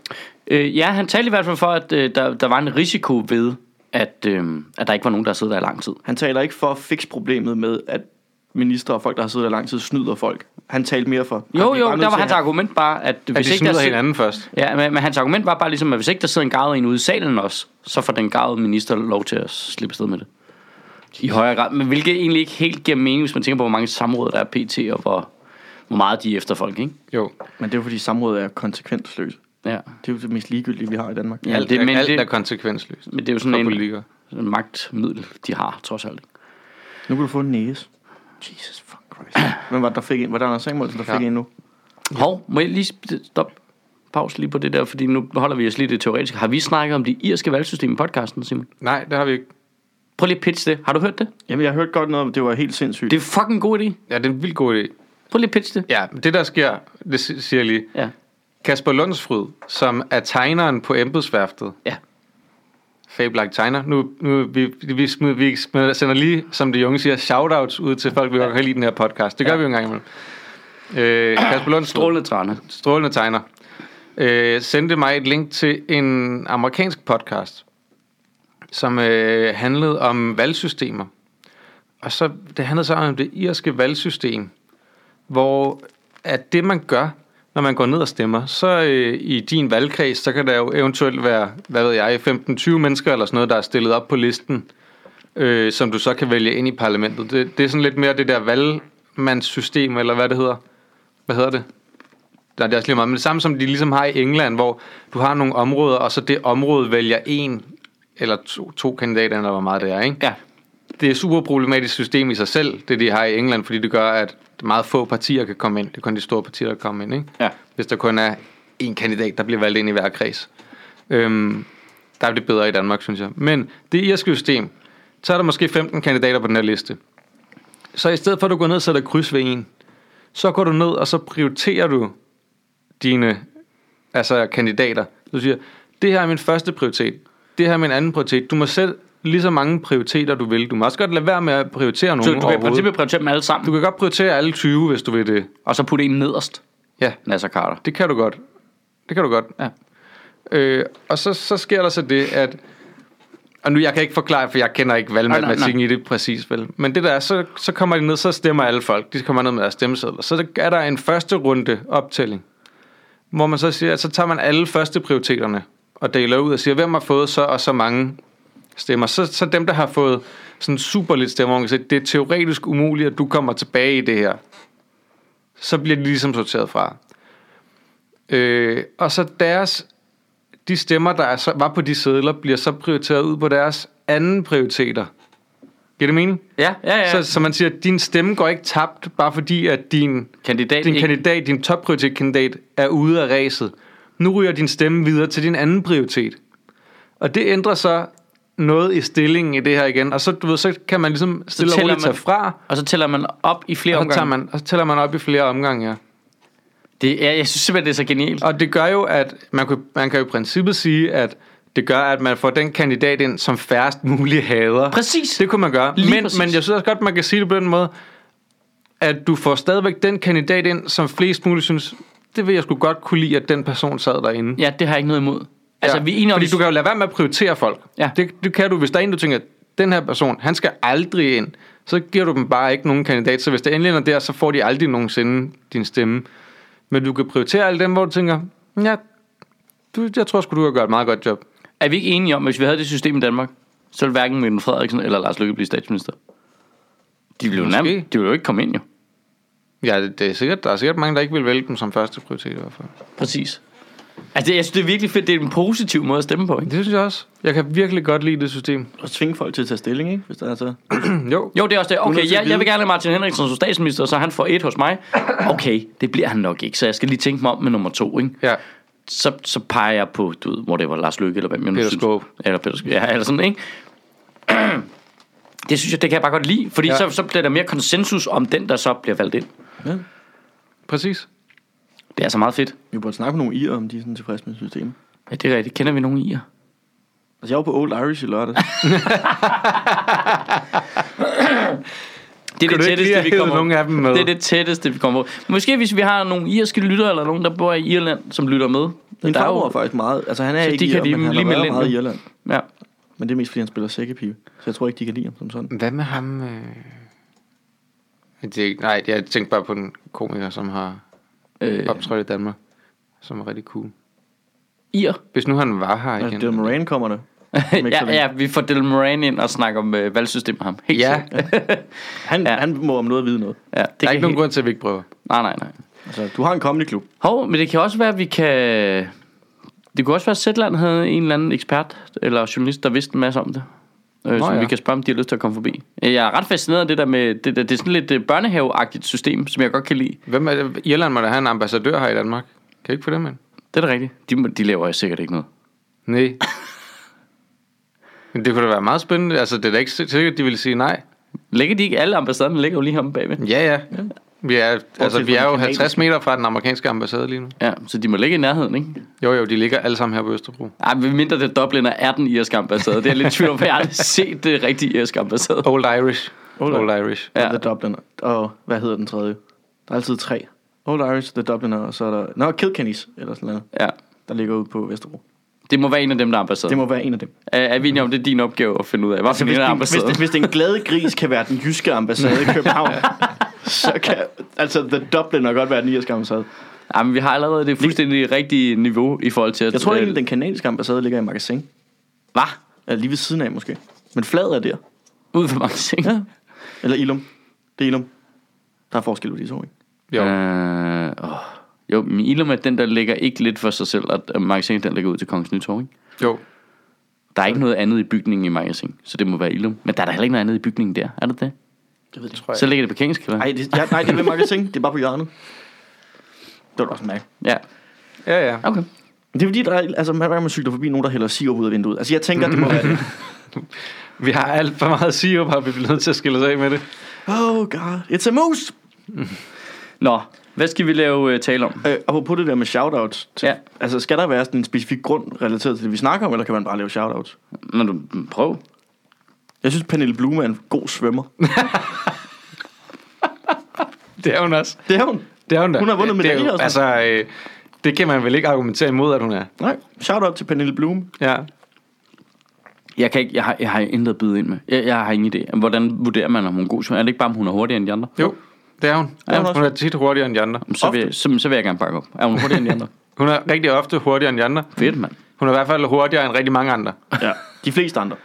Øh, ja, han talte i hvert fald for, at øh, der, der var en risiko ved, at, øh, at der ikke var nogen, der sidder der i lang tid. Han taler ikke for at fikse problemet med, at minister og folk, der har siddet der lang tid, snyder folk. Han talte mere for... Jo, "Ah, vi er bare jo, der var at hans have- argument bare, at At hvis de ikke der hinanden først. Ja, men, men hans argument var bare ligesom, at hvis ikke der sidder en garvet en ude i salen også, så får den garvede minister lov til at slippe sted med det. I højere grad. Men hvilket egentlig ikke helt giver mening, hvis man tænker på, hvor mange samråd der er pt. og hvor, hvor meget de er efter folk, ikke? Jo. Men det er jo fordi samrådet er konsekvensløst. Ja. Det er jo det mest ligegyldige, vi har i Danmark. Ja, Alt, det, men, alt det, er konsekvensløst men det er jo sådan en, en magtmiddel, de har, trods alt. ikke? Nu kan du få en næse. Jesus fuck Christ. Hvem var det, der fik en? Var der Anders Samuelsen, der Ja. fik en nu? Hov, må jeg lige stop pause lige på det der, fordi nu holder vi os lige det teoretiske. Har vi snakket om det irske valgsystem i podcasten, Simon? Nej, det har vi ikke. Prøv lige at pitch det. Har du hørt det? Jamen, jeg har hørt godt noget om, det var helt sindssygt. Det er fucking god idé. Ja, det er en vildt god idé. Prøv lige at pitch det. Ja, det der sker, det si- siger jeg lige. Ja. Kasper Lundsfryd, som er tegneren på embedsværftet. Ja. Fabelagt tegner. Nu, nu vi, vi, smider, vi sender lige, som de unge siger, shoutouts ud til folk, vi godt kan lide den her podcast. Det gør Ja. vi jo en gang imellem. Øh, Kasper Lundsfryd, Strålende træne. strålende tegner, øh, sendte mig et link til en amerikansk podcast, som øh, handlede om valgsystemer. Og så, det handlede så om det irske valgsystem, hvor at det man gør, når man går ned og stemmer, så øh, i din valgkreds, så kan der jo eventuelt være, hvad ved jeg, 15-20 mennesker eller sådan noget, der er stillet op på listen, øh, som du så kan vælge ind i parlamentet. Det, det er sådan lidt mere det der valgmandssystem, eller hvad det hedder. Hvad hedder det? Nej, det er også lige meget, men det samme som de ligesom har i England, hvor du har nogle områder, og så det område vælger en eller to, to kandidater, eller hvor meget det er, ikke? Ja. det er et super problematisk system i sig selv, det de har i England, fordi det gør, at meget få partier kan komme ind. Det er kun de store partier, der komme ind, ikke? Ja. Hvis der kun er én kandidat, der bliver valgt ind i hver kreds. Øhm, der er det bedre i Danmark, synes jeg. Men det irske system, så er der måske 15 kandidater på den her liste. Så i stedet for at du går ned og sætter kryds ved en, så går du ned, og så prioriterer du dine altså kandidater. Du siger, det her er min første prioritet. Det her er min anden prioritet. Du må selv lige så mange prioriteter, du vil. Du må også godt lade være med at prioritere Så nogen du kan i princippet prioritere dem alle sammen, Du kan godt prioritere alle 20, hvis du vil det. og så putte en nederst. Ja, Nasser Carter. det kan du godt. Det kan du godt. Ja. Øh, og så, så sker der så det, at... Og nu, jeg kan ikke forklare, for jeg kender ikke valgmatematikken i det præcis, vel? Men det der, er, så, så kommer de ned, så stemmer alle folk. De kommer ned med deres stemmesedler. Så er der en første runde optælling, hvor man så siger, at så tager man alle første prioriteterne og deler ud og siger, hvem har fået så og så mange stemmer. Så, så dem, der har fået sådan super lidt stemmer, kan sige, det er teoretisk umuligt, at du kommer tilbage i det her. Så bliver de ligesom sorteret fra. Øh, og så deres, de stemmer, der er, så, var på de sædler, bliver så prioriteret ud på deres anden prioriteter. Giver det mening? Ja, ja, ja. Så, så man siger, at din stemme går ikke tabt, bare fordi at din, kandidat din ikke... kandidat, din topprioritet-kandidat er ude af ræset. Nu ryger din stemme videre til din anden prioritet. Og det ændrer så noget i stillingen i det her igen. Og så, du ved, så kan man ligesom stille og roligt tage man- fra, Og så tæller man op i flere og så, omgange. man, og så tæller man op i flere omgange, ja. Det, ja, jeg synes simpelthen, det er så genialt. Og det gør jo, at man kan, man kan jo i princippet sige, at det gør, at man får den kandidat ind, som færrest muligt hader. Præcis. Det kunne man gøre. Lige Men, præcis. men jeg synes også godt, man kan sige det på den måde, at du får stadigvæk den kandidat ind, som flest muligt synes, det vil jeg sgu godt kunne lide, at den person sad derinde. Ja, det har jeg ikke noget imod. Altså, Ja, vi er enige om... Fordi du kan jo lade være med at prioritere folk. Ja. Det, det kan du, hvis der er en, du tænker, den her person, han skal aldrig ind. Så giver du dem bare ikke nogen kandidat. Så hvis det endelig er der, så får de aldrig nogensinde din stemme. Men du kan prioritere alle dem, hvor du tænker, ja, du, jeg tror sgu, du har gjort et meget godt job. Er vi ikke enige om, at hvis vi havde det system i Danmark, så ville hverken Mette Frederiksen eller Lars Løkke blive statsminister? De ville jo, nærmest, de ville jo ikke komme ind, jo. Ja, det, det er sikkert, der er sikkert mange, der ikke vil vælge dem som første prioritet i hvert fald. Præcis. Altså, det, jeg synes, det er virkelig fedt. Det er en positiv måde at stemme på, ikke? Det synes jeg også. Jeg kan virkelig godt lide det system. Og tvinge folk til at tage stilling, ikke? Hvis der er så... <clears throat> jo. Jo, det er også det. Okay, jeg, jeg vil gerne have Martin Henriksen som statsminister, så han får et hos mig. Okay, det bliver han nok ikke, så jeg skal lige tænke mig om med nummer to, ikke? Ja. så, så peger jeg på, du ved, hvor det var Lars Løkke, eller hvad man nu Peter synes. Skaarup. Eller Peter Skaarup, ja, eller sådan, ikke? <clears throat> Det synes jeg, det kan jeg bare godt lide, fordi Ja. ja. så, så bliver der mere konsensus om den, der så bliver valgt ind. Præcis. Det er så meget fedt. Vi burde snakke med nogle irer, om de er sådan tilfredse med systemet. Ja, det er rigtigt. Kender vi nogen i jer? Altså, jeg var på Old Irish i lørdag. <laughs> Det er det tætteste, vi kommer nogle af dem med? Det er det tætteste, vi kommer på. Måske hvis vi har nogle irske lyttere, eller nogen, der bor i Irland, som lytter med. Min Der er farmor jo- er faktisk meget... Altså, han er Så ikke de kan irer, lige- men han lige har været meget i Irland. Ja. Men det er mest, fordi han spiller sækkepive. Så jeg tror ikke, de kan lide ham som sådan. Hvad med ham? Øh... Det er, ikke- nej, jeg tænkte bare på en komiker, som har Øh, optrådt i Danmark, som er rigtig cool. Ir. Hvis nu han var her igen. Dylan Moran kommer så <laughs> ja, ja, vi får Dylan Moran ind og snakker om øh, valgsystem med ham. Helt Ja. <laughs> Han, Ja. ja. han må om noget vide noget. ja, det der er ikke nogen helt- grund til, at vi ikke prøver. Nej, nej, nej. Altså, du har en comedy klub. Hov, men det kan også være, at vi kan... Det kunne også være, at Zetland havde en eller anden ekspert eller journalist, der vidste en masse om det. Øh, som ja. vi kan spørge, om de har lyst til at komme forbi. Jeg er ret fascineret af det der med... Det, der, det er sådan lidt øh, børnehaveagtigt system, som jeg godt kan lide. Hvem er det? Irland må da have en ambassadør her i Danmark. Kan I ikke få dem ind? Det er da rigtigt. De, må- de laver sikkert ikke noget. Nej. Men det kunne da være meget spændende. Altså, det er da ikke sikkert, de ville sige nej. Ligger de ikke alle ambassaderne? ligger jo lige ham bagved. Ja, ja. Vi er, altså, vi er jo 50 canadiske. meter fra den amerikanske ambassade lige nu. Ja, så de må ligge i nærheden, ikke? Jo, jo, de ligger alle sammen her på Østerbro. Ej, men mindre det Dublin er den irske ambassade. Det er lidt tvivl om, jeg har <laughs> set det rigtige irske ambassade. Old Irish. Old Old Irish. Ja. Ja. The Dubliner. Og hvad hedder den tredje? Der er altid tre. Old Irish, The Dubliner, og så er der... Nå, Kilkennys, eller sådan noget, Ja. der ligger ude på Vesterbro. Det må være en af dem, der er ambassade. Det må være en af dem. Er, er vi enige om, det er din opgave at finde ud af? Hvad Altså, hvis, en den, hvis, ambassaden? hvis den glade gris kan være den jyske ambassade i København, <laughs> så kan altså The Dubliner godt være den irske ambassade. Ja, men vi har allerede det fuldstændig rigtige niveau i forhold til at... Jeg tror egentlig, den kanadiske ambassade ligger i magasin. Hvad? Eller lige ved siden af måske. Men fladet er der. Ud for mange ting. Ja. Eller Ilum. Det er Ilum. Der er forskel på de to, ikke? Jo. Øh, åh. Jo, men Ilum er den, der ligger ikke lidt for sig selv, at magasinet den ligger ud til Kongens Nytorv, ikke? Jo. Der er ikke noget andet i bygningen i magasin, så det må være Ilum. Men der er der heller ikke noget andet i bygningen der, er det det? Jeg ved det. Tror jeg. Så ligger det på Kingskælder. Nej, det, ja, nej, det er ved magasin. Det er bare på hjørnet. Det var da også mærke. Ja, Ja, ja. okay. Det er fordi, der er, altså, gang man cykler forbi nogen, der hælder sirup ud af vinduet. Altså, jeg tænker, det må være det. <laughs> Vi har alt for meget sirup, har vi bliver nødt til at skille os af med det. Oh god, it's a moose! Nå, hvad skal vi lave uh, tale om? Øh, apropos det der med shoutouts. Til, Ja. Altså, skal der være sådan en specifik grund relateret til det, vi snakker om, eller kan man bare lave shoutouts? Når du prøv. Jeg synes, Pernille Blume er en god svømmer. <laughs> Det er hun også. Det er hun. Det er hun da. Hun har vundet det, det er medaljer og Altså, øh, det kan man vel ikke argumentere imod, at hun er. Nej, shoutout til Pernille Blume. Ja. Jeg, kan ikke, jeg, har, jeg har intet at byde ind med. Jeg, jeg har ingen idé. Hvordan vurderer man, om hun er god svømmer? Er det ikke bare, om hun er hurtigere end de andre? Jo, det er hun. Er hun hun er tit hurtigere end de andre. Så vil, så, så vil jeg gerne bakke op. Er hun hurtigere end de andre? <laughs> Hun er rigtig ofte hurtigere end de andre. Fedt, mand. Hun er i hvert fald hurtigere end rigtig mange andre. <laughs> Ja. De fleste andre.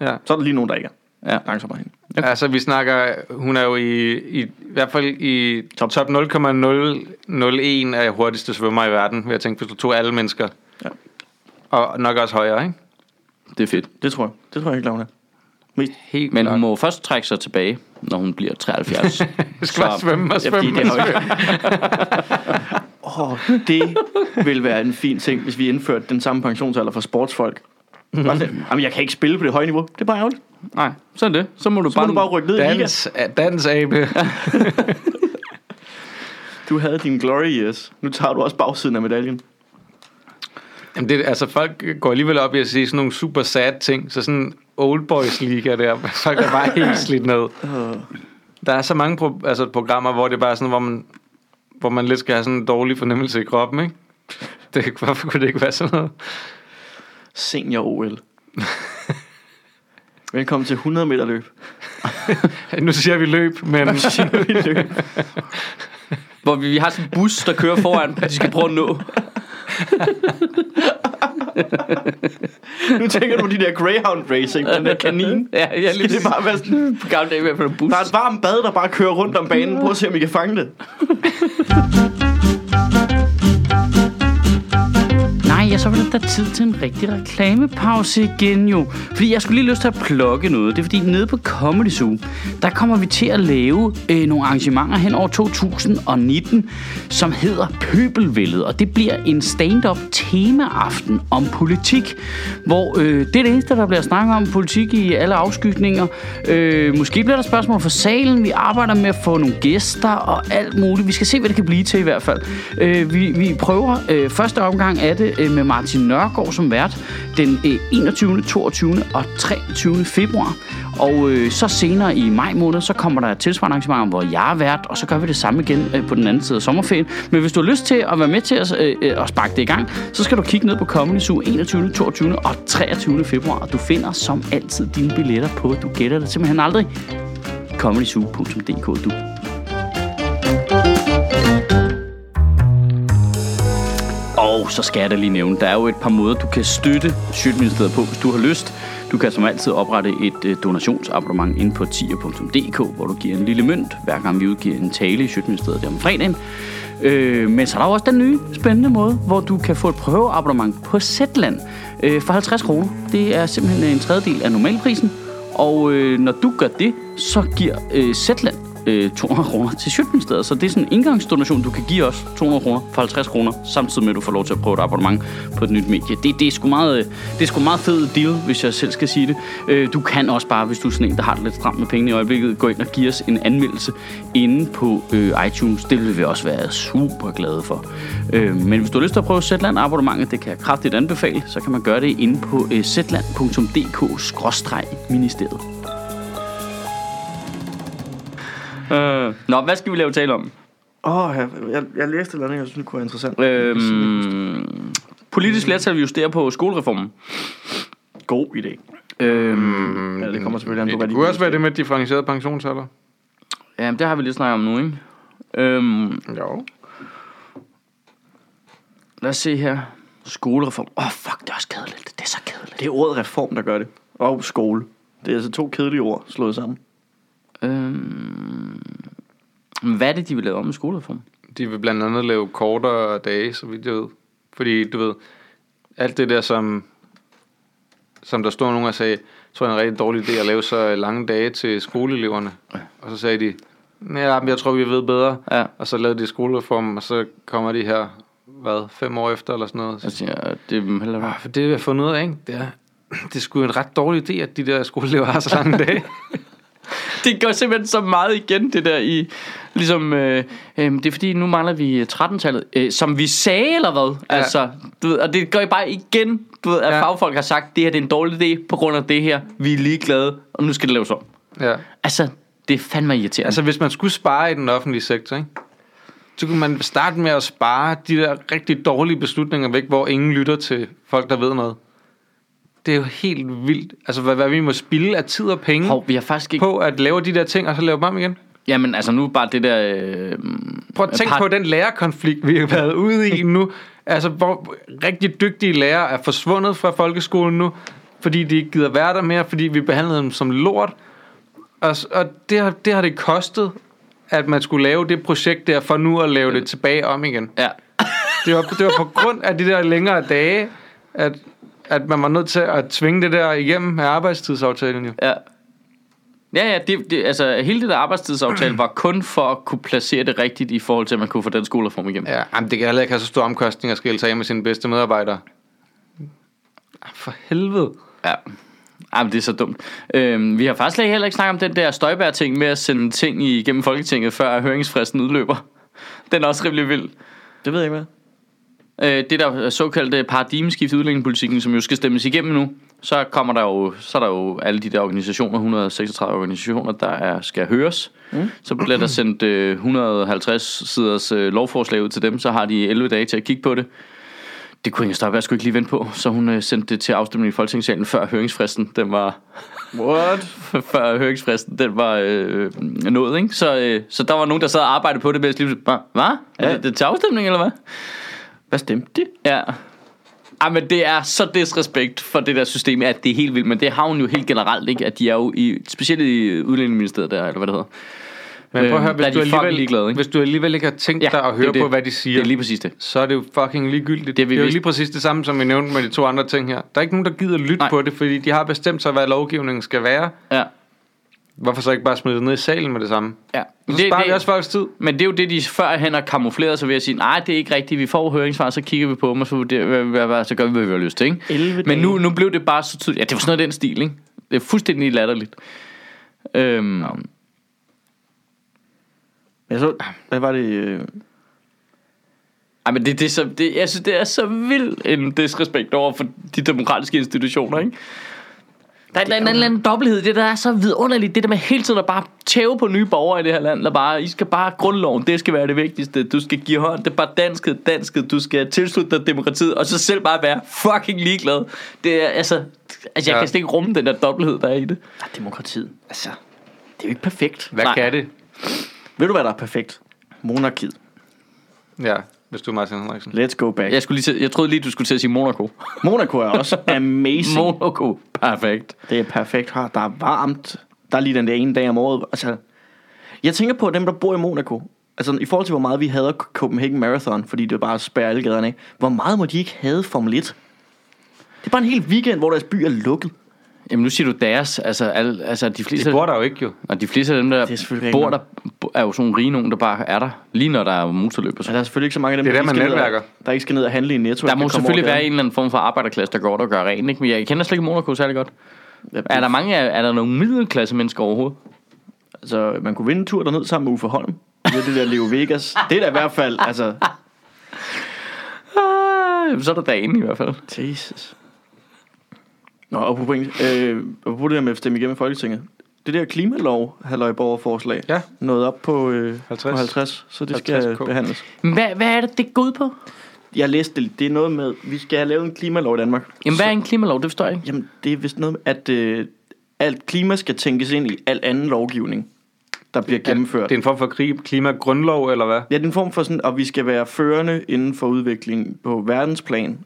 Ja. Så er der lige nogen, der ikke er. Ja. Langsommere hende. Okay. Altså, vi snakker, hun er jo i, i, i hvert fald i top, top 0,001 af hurtigste svømmer i verden, vil jeg tænke, hvis du tog alle mennesker. Ja. Og nok også højere, ikke? Det er fedt. Det tror jeg. Det tror jeg ikke, hun er. Mest. Helt Men klart. hun må først trække sig tilbage, når hun bliver 73. Det <laughs> skal bare svømme og Ja, svømme. det og jo svømme. <laughs> Åh, oh, det vil være en fin ting, hvis vi indførte den samme pensionsalder for sportsfolk. Sådan, Jamen, jeg kan ikke spille på det høje niveau. Det er bare ærgerligt. Nej, så er det. Så må du Så bare... må du bare rykke ned i liga. Dans, dans abe. <laughs> Du havde din glory years. Nu tager du også bagsiden af medaljen. Jamen det, altså folk går alligevel op i at sige sådan nogle super sad ting, så sådan old boys liga der, <laughs> folk er bare helt slidt ned. Der er så mange pro, altså programmer, hvor det er bare sådan, hvor man, hvor man lidt skal have sådan en dårlig fornemmelse i kroppen, ikke? <laughs> Det, hvorfor kunne det ikke være sådan noget? Senior OL. Velkommen til 100 meter løb. <laughs> Nu siger vi løb, men Hvor vi, vi har sådan en bus, der kører foran, de skal prøve at nå. Nu tænker du på de der Greyhound Racing, den der kanin. <laughs> Ja, jeg Skal det bare være sådan... på gamle dage i hvert fald en bus. Der er et varmt bad, der bare kører rundt om banen. Prøv at se, om I kan fange det. <laughs> så var det da tid til en rigtig reklamepause igen jo. Fordi jeg skulle lige lyst til at plukke noget. Det er fordi nede på Comedy Zoo, der kommer vi til at lave øh, nogle arrangementer hen over 2019, som hedder Pøbelvældet. Og det bliver en stand-up temaaften om politik, hvor øh, det er det eneste, der bliver snakket om politik i alle afskygninger. Øh, måske bliver der spørgsmål for salen. Vi arbejder med at få nogle gæster og alt muligt. Vi skal se, hvad det kan blive til i hvert fald. Øh, vi, vi prøver øh, første omgang af det øh, med Martin Nørgaard som vært den øh, 21., 22. og 23. februar. Og øh, så senere i maj måned, så kommer der et tilsvarende arrangement, hvor jeg er vært, og så gør vi det samme igen øh, på den anden side af sommerferien. Men hvis du har lyst til at være med til at, øh, øh, at sparke det i gang, så skal du kigge ned på Comedy Zoo 21., 22. og 23. februar, og du finder som altid dine billetter på, du gætter det simpelthen aldrig, comedyzoo.dk du. Og så skal jeg da lige nævne, der er jo et par måder, du kan støtte Sjøtministeriet på, hvis du har lyst. Du kan som altid oprette et øh, donationsabonnement ind på tier.dk, hvor du giver en lille mønt, hver gang vi udgiver en tale i Sjøtministeriet der om fredagen. Øh, men så er der jo også den nye spændende måde, hvor du kan få et prøveabonnement på Zetland øh, for 50 kroner. Det er simpelthen en tredjedel af normalprisen. Og øh, når du gør det, så giver øh, Zetland øh, 200 kroner til Sjøtministeriet. Så det er sådan en indgangsdonation, du kan give os 200 kroner for 50 kroner, samtidig med at du får lov til at prøve et abonnement på et nyt medie. Det, det, er, sgu meget, øh, det er sgu meget fed deal, hvis jeg selv skal sige det. Øh, du kan også bare, hvis du er sådan en, der har det lidt stramt med pengene i øjeblikket, gå ind og give os en anmeldelse inde på øh, iTunes. Det vil vi også være super glade for. Øh, men hvis du har lyst til at prøve Zetland abonnementet, det kan jeg kraftigt anbefale, så kan man gøre det inde på øh, zetland.dk-ministeriet. Øh, nå, hvad skal vi lave tale om? Åh, oh, jeg, jeg, jeg læste et eller andet, jeg synes, det kunne være interessant. Øhm, politisk flertal vil justere på skolereformen. God idé. Øhm, Ja, det kommer selvfølgelig an på, hvad Det de kunne også være det med differentieret pensionsalder. ja, det har vi lige snakket om nu, ikke? Øhm, Jo. lad os se her. Skolereform. Åh, oh, fuck, det er også kedeligt. Det er så kedeligt. Det er ordet reform, der gør det. Og skole. Det er altså to kedelige ord slået sammen. Øhm, hvad er det, de vil lave om med skolereform? De vil blandt andet lave kortere dage, så vidt jeg ved. Fordi, du ved, alt det der, som, som der stod nogen og sagde, tror jeg er en rigtig dårlig idé at lave så lange dage til skoleeleverne. Og så sagde de, ja, men jeg tror, vi ved bedre. Ja. Og så lavede de skolereform, og så kommer de her, hvad, fem år efter eller sådan noget. Jeg siger, det er heller Ah, For det, vi har fundet ud af, ikke? Det er, <clears throat> det er sgu en ret dårlig idé, at de der skoleelever har så lange dage. <laughs> <laughs> det går simpelthen så meget igen, det der i... Ligesom, øh, øh, det er fordi, nu mangler vi 13-tallet. Øh, som vi sagde, eller hvad? Ja. Altså, du ved, og det går bare igen, du ved, at Ja. ja. fagfolk har sagt, det her det er en dårlig idé på grund af det her. Vi er ligeglade, og nu skal det laves om. ja. Altså, det er fandme irriterende. Altså, hvis man skulle spare i den offentlige sektor, ikke? så kunne man starte med at spare de der rigtig dårlige beslutninger væk, hvor ingen lytter til folk, der ved noget. Det er jo helt vildt. Altså, hvad, hvad vi må spilde af tid og penge Hov, vi har faktisk ikke... på at lave de der ting, og så lave dem om igen. Jamen, altså nu bare det der... Øh, Prøv at tænke par- på den lærerkonflikt, vi har været ude i nu. Altså, hvor rigtig dygtige lærere er forsvundet fra folkeskolen nu, fordi de ikke gider være der mere, fordi vi behandlede dem som lort. Og, og det, har, det har det kostet, at man skulle lave det projekt der, for nu at lave det tilbage om igen. Ja. Det var, det var på grund af de der længere dage, at, at man var nødt til at tvinge det der igennem med arbejdstidsaftalen jo. Ja. Ja, ja, det, det, altså hele det der arbejdstidsaftale var kun for at kunne placere det rigtigt i forhold til, at man kunne få den skolereform igennem. Ja, jamen, det kan heller ikke have så store omkostninger at skille sig af med sine bedste medarbejdere. Ah, For helvede. Ja. Jamen, det er så dumt. Øhm, vi har faktisk heller ikke snakket om den der Støjbær-ting med at sende ting igennem Folketinget, før høringsfristen udløber. Den er også rimelig vild. Det ved jeg ikke, hvad. Øh, det der såkaldte paradigmeskift i udlændingepolitikken, som jo skal stemmes igennem nu, så kommer der jo, så er der jo alle de der organisationer, 136 organisationer, der er, skal høres. Mm. Så bliver der sendt øh, 150 siders øh, lovforslag ud til dem, så har de 11 dage til at kigge på det. Det kunne Inger Støjberg skulle ikke lige vente på, så hun øh, sendte det til afstemning i Folketingssalen før høringsfristen. Den var, What? <laughs> før høringsfristen, den var øh, nået, ikke? Så, øh, så der var nogen, der sad og arbejdede på det, mens lige hvad? Hvad? Er Ja. det, det til afstemning, eller hvad? Hvad stemte de? Ja. Ej, men det er så disrespekt for det der system, at det er helt vildt. Men det har hun jo helt generelt, ikke? At de er jo i, specielt i udlændingeministeriet der, eller hvad det hedder. Men prøv at høre, Øh, er hvis du, alligevel, ligeglade, ikke? hvis du alligevel ikke har tænkt dig at høre det. på, hvad de siger, Det er lige præcis det. så er det jo fucking ligegyldigt. Det Det vi det er jo lige præcis det samme, som vi nævnte med de to andre ting her. Der er ikke nogen, der gider lytte. Nej. på det, fordi de har bestemt sig, hvad lovgivningen skal være. Ja. Hvorfor så ikke bare smide det ned i salen med det samme? ja. Så sparer vi også folks tid. Men det er jo det, de førhen har kamufleret sig ved at sige, nej, det er ikke rigtigt, vi får høringssvar, så kigger vi på dem, og så, vurderer, vi, hvad, hvad, så gør vi, hvad vi har lyst til. Ikke? 11 Men nu, nu blev det bare så tydeligt. Ja, det var sådan noget den stil, ikke? Det er fuldstændig latterligt. Øhm, ja. Jeg så, hvad var det? Øh, Ej, men det, det, er så, det, jeg synes, det er så vild en disrespekt over for de demokratiske institutioner, ikke? Der er en, eller anden dobbelthed, det der er så vidunderligt, det der med hele tiden at bare tæve på nye borgere i det her land, der bare, I skal bare, grundloven, det skal være det vigtigste, du skal give hånd, det er bare dansket, dansket, du skal tilslutte dig demokratiet, og så selv bare være fucking ligeglad. Det er, altså, altså jeg Ja. kan slet ikke rumme den der dobbelthed, der er i det. ah, demokratiet. Altså, det er jo ikke perfekt. Hvad Nej. kan det? Ved du, hvad der er perfekt? Monarkiet. Ja, hvis du er Martin Henriksen. Let's go back. Jeg, skulle lige til, jeg troede lige, du skulle til at sige Monaco. Monaco er også <laughs> amazing. Monaco, perfekt. Det er perfekt her. Der er varmt. Der er lige den der ene dag om året. Altså, jeg tænker på dem, der bor i Monaco. Altså, i forhold til, hvor meget vi hader Copenhagen Marathon, fordi det bare at spærre alle gaderne af. Hvor meget må de ikke have Formel 1? Det er bare en hel weekend, hvor deres by er lukket. Jamen nu siger du deres, altså, al, altså de fleste... De bor der jo ikke jo. Og de fleste af dem, der er bor der, er jo sådan nogle rige nogen, der bare er der, lige når der er motorløb og Så sådan. der er selvfølgelig ikke så mange af dem, Det er der, der, ikke man skal ned netværker. der ikke skal ned og handle i Netto. Der må selvfølgelig være en eller anden form for arbejderklasse, der går der og gør rent, ikke? Men jeg kender slet ikke Monaco særlig godt. Ja, Er der mange er der nogle middelklasse mennesker overhovedet? Altså, man kunne vinde en tur derned sammen med Uffe Holm. Det er det der Leo Vegas. Det er da i hvert fald, altså... Ah, <laughs> så er der dagen i hvert fald. Jesus. Nå, og på point, øh, og på det der med at stemme igennem i Folketinget. Det der klimalov, halløj borgerforslag, Ja. nåede op på, øh, 50. på 50, så det 50 skal K. behandles. Hvad, hvad er det, det går ud på? Jeg læste det, det er noget med, vi skal have lavet en klimalov i Danmark. Jamen, hvad er en klimalov? Det forstår jeg ikke. Jamen, det er vist noget med, at øh, alt klima skal tænkes ind i al anden lovgivning, der bliver gennemført. Det er en form for klimagrundlov, eller hvad? Ja, det er en form for sådan, at vi skal være førende inden for udvikling på verdensplan.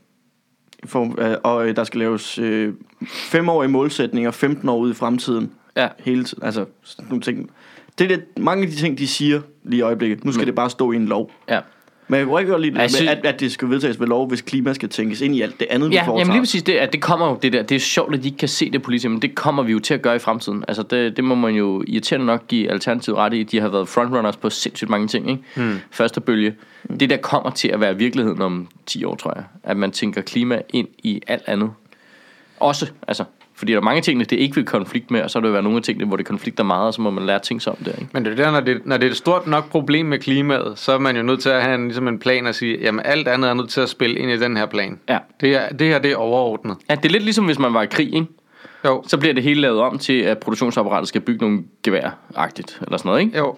Form, øh, og øh, der skal laves øh, femårige målsætninger 15 år ud i fremtiden. Ja. Hele tiden. Altså, sådan nogle ting. Det er det, mange af de ting, de siger lige i øjeblikket. Nu skal Men- det bare stå i en lov. Ja. Men jeg kunne ikke godt lide, Jeg synes- at, at det skal vedtages ved lov, hvis klima skal tænkes ind i alt det andet, vi Ja, foretager. jamen lige præcis det, at det kommer jo det der, det er sjovt, at de ikke kan se det politisk, men det kommer vi jo til at gøre i fremtiden. Altså det, det må man jo irriterende nok give Alternativet ret i, de har været frontrunners på sindssygt mange ting, ikke? Mm. Første bølge. Det der kommer til at være virkeligheden om 10 år, tror jeg, at man tænker klima ind i alt andet. Også, altså, fordi der er mange ting, det ikke vil konflikt med, og så vil der være nogle af tingene, hvor det konflikter meget, og så må man lære ting om det, ikke? Men det er der, når det, når det er et stort nok problem med klimaet, så er man jo nødt til at have en, ligesom en plan og sige, jamen alt andet er nødt til at spille ind i den her plan. Ja. Det, er, det her, det er overordnet. ja. det er lidt ligesom, hvis man var i krig, ikke? Jo, Så bliver det hele lavet om til, at produktionsapparatet skal bygge nogle gevær-agtigt, eller sådan noget, ikke? jo.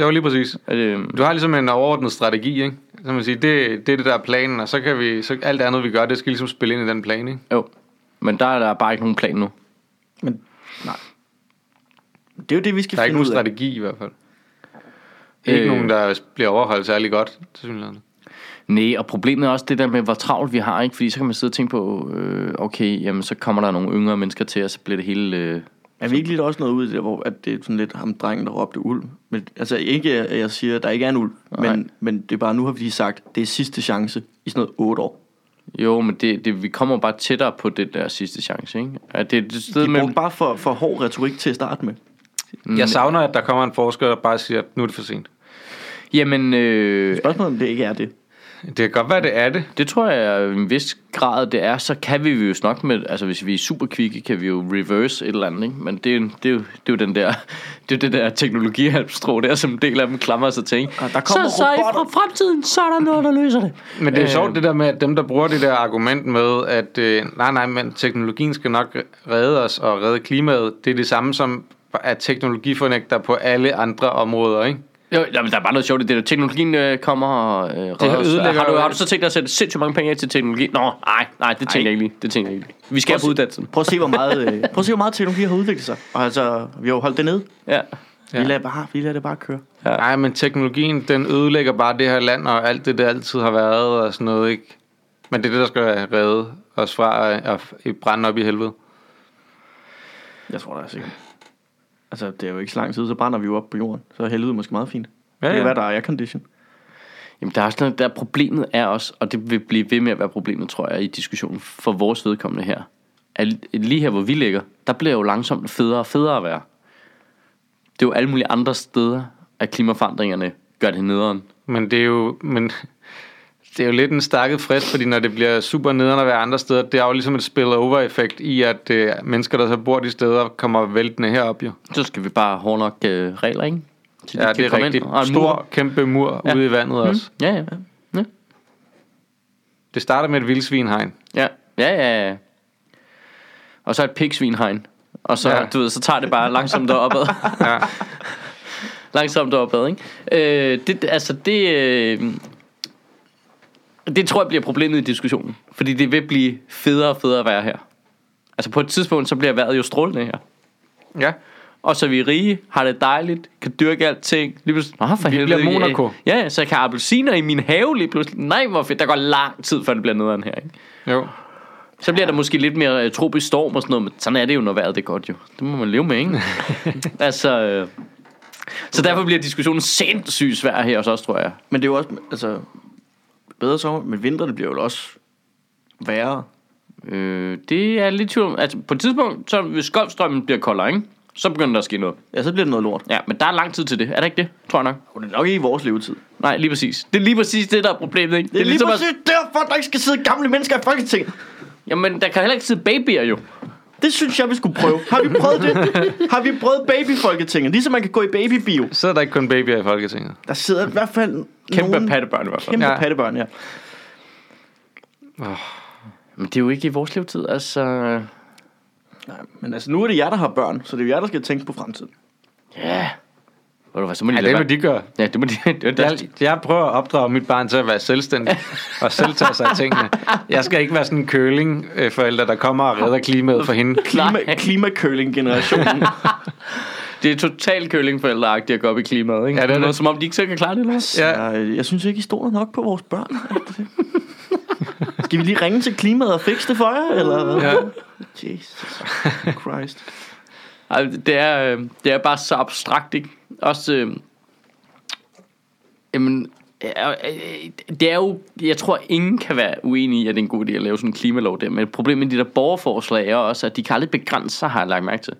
Jo, lige præcis. Er det, Du har ligesom en overordnet strategi, ikke? Så man siger, det, det er det der er planen, og så kan vi, så alt andet vi gør, det skal ligesom spille ind i den plan, ikke? Jo, men der er der bare ikke nogen plan nu. Men, nej. Det er jo det, vi skal Der er ikke finde nogen ud af. strategi i hvert fald. Ikke Øh. nogen, der bliver overholdt særlig godt, til synligheden. Nej, og problemet er også det der med, hvor travlt vi har, ikke? Fordi så kan man sidde og tænke på, øh, okay, jamen så kommer der nogle yngre mennesker til, og så bliver det hele... Øh, Er vi ikke lidt også noget ud i det, hvor at det er sådan lidt ham drengen, der råbte ulv? Men, altså ikke, at jeg siger, at der ikke er en ulv, Nej. men, men det er bare, nu har vi lige sagt, det er sidste chance i sådan noget otte år. Jo, men det, det, vi kommer bare tættere på det der sidste chance, ikke? At det er et sted De med... brugte bare for, for hård retorik til at starte med. Mm. Jeg savner, at der kommer en forsker, der bare siger, at nu er det for sent. Jamen, øh, Spørgsmålet om det ikke er det. Det kan godt være, det er det. det tror jeg i en vis grad, det er. Så kan vi jo snakke med... Altså, hvis vi er super kvikke, kan vi jo reverse et eller andet, ikke? Men det er, jo- det er, jo, det er jo den der... Det er det der teknologihalmstrå der, som en del af dem klamrer sig til, ikke? Og der kommer så, så i fra fremtiden, så er der noget, der løser det. Men det er Øh. sjovt det der med, at dem, der bruger det der argument med, at øh, nej, nej, men teknologien skal nok redde os og redde klimaet, det er det samme som at teknologifornægter på alle andre områder, ikke? Jo, jamen, der er bare noget sjovt i det der. Teknologien øh, kommer og øh, redder os. ødelægger Har du, har du så tænkt dig at sætte sindssygt mange penge af til teknologi? Nå, nej, nej, det tænker Ej. jeg ikke lige. Det tænker jeg ikke lige. Vi skal Prøv på uddannelsen. Prøv at se, hvor meget, øh, <laughs> prøv at se, hvor meget teknologi har udviklet sig. Og altså, vi har jo holdt det nede. Ja. Vi, lader bare, vi lader det bare køre. Ja. Nej, men teknologien, den ødelægger bare det her land, og alt det, der altid har været, og sådan noget, ikke? Men det er det, der skal redde os fra at, at brænde op i helvede. Jeg tror, der er sikkert. Altså, det er jo ikke så lang tid, så brænder vi jo op på jorden. Så er helvede måske meget fint. Ja, Ja, det kan være, der er aircondition. Jamen, der er også noget, der problemet er også, og det vil blive ved med at være problemet, tror jeg, i diskussionen for vores vedkommende her. At lige her, hvor vi ligger, der bliver jo langsomt federe og federe at være. Det er jo alle mulige andre steder, at klimaforandringerne gør det nederen. Men det er jo, men det er jo lidt en stakket frist, fordi når det bliver super nederen at være andre steder, det er jo ligesom et spillover-effekt i, at øh, mennesker, der så bor de steder, kommer væltende herop jo. Så skal vi bare hårde nok øh, regler, ikke? Så de Ja, det er rigtigt. og en Stor, mur. kæmpe mur Ja. ude i vandet mm. også. Ja, ja. ja. Det starter med et vildsvinhegn. Ja, ja, ja, ja. Og så et pigsvinhegn. Og så, ja. Du ved, så tager det bare langsomt opad. <laughs> Ja. langsomt opad, ikke? Øh, det, altså, det... Øh, det tror jeg bliver problemet i diskussionen. Fordi det vil blive federe og federe at være her. Altså på et tidspunkt, så bliver vejret jo strålende her. ja. Og så er vi rige, har det dejligt, kan dyrke alting. Lige pludselig, Nå, for Vi helvede, bliver Monaco. Ja, ja, så jeg kan have appelsiner i min have lige pludselig. Nej, hvor fedt. Der går lang tid, før det bliver nederen her, ikke? Jo. Så bliver der måske lidt mere øh, tropisk storm og sådan noget, men sådan er det jo, når vejret det er godt jo. Det må man leve med, ikke? <laughs> altså, øh, så derfor bliver diskussionen sindssygt svær her os, tror jeg. Men det er jo også, altså, bedre sommer, men vinterne bliver jo også værre. Øh, det er lidt tvivl om. Altså, på et tidspunkt, så hvis Golfstrømmen bliver koldere, ikke? Så begynder der at ske noget. Ja, så bliver det noget lort. Ja, men der er lang tid til det. Er der ikke det? Tror jeg nok. Og det er nok ikke i vores levetid. Nej, lige præcis. Det er lige præcis det, der er problemet, ikke? Det er lige ligesom præcis derfor, der ikke skal sidde gamle mennesker i Folketinget. At, jamen, der kan heller ikke sidde babyer jo. Det synes jeg, vi skulle prøve. Har vi prøvet det? <laughs> Har vi prøvet babyfolketinget? Ligesom man kan gå i babybio. Så er der ikke kun babyer i Folketinget. Der sidder i hvert fald Kæmpe nogle pattebørn i hvert fald. kæmpe Ja. pattebørn, ja. Men det er jo ikke i vores levetid, altså... Nej, men altså, nu er det jer, der har børn, så det er jer, der skal tænke på fremtiden. Ja. Ved du hvad, så må de Ja, det må de gøre. Ja, det må de... <laughs> Det, det, Jeg, jeg prøver at opdrage mit barn til at være selvstændig <laughs> og selv tage sig af tingene. Jeg skal ikke være sådan en køling øh, forælder, der kommer og redder klimaet for hende. <laughs> Klima, klimakøling-generationen. det er totalt kølingforældreagtigt at gå op i klimaet, ikke? Ja, det er Noget, det. som om de ikke selv kan klare det, eller hvad? Ja. ja. jeg synes ikke, I stoler nok på vores børn. Skal vi lige ringe til klimaet og fikse det for jer, eller hvad? Ja. Jesus Christ. Ej, det er, øh, det er bare så abstrakt, ikke? Også, øh, jamen, ja, øh, det er jo, jeg tror, ingen kan være uenig i, at det er en god idé at lave sådan en klimalov der. Men problemet med de der borgerforslag er også, at de kan aldrig begrænse sig, har jeg lagt mærke til.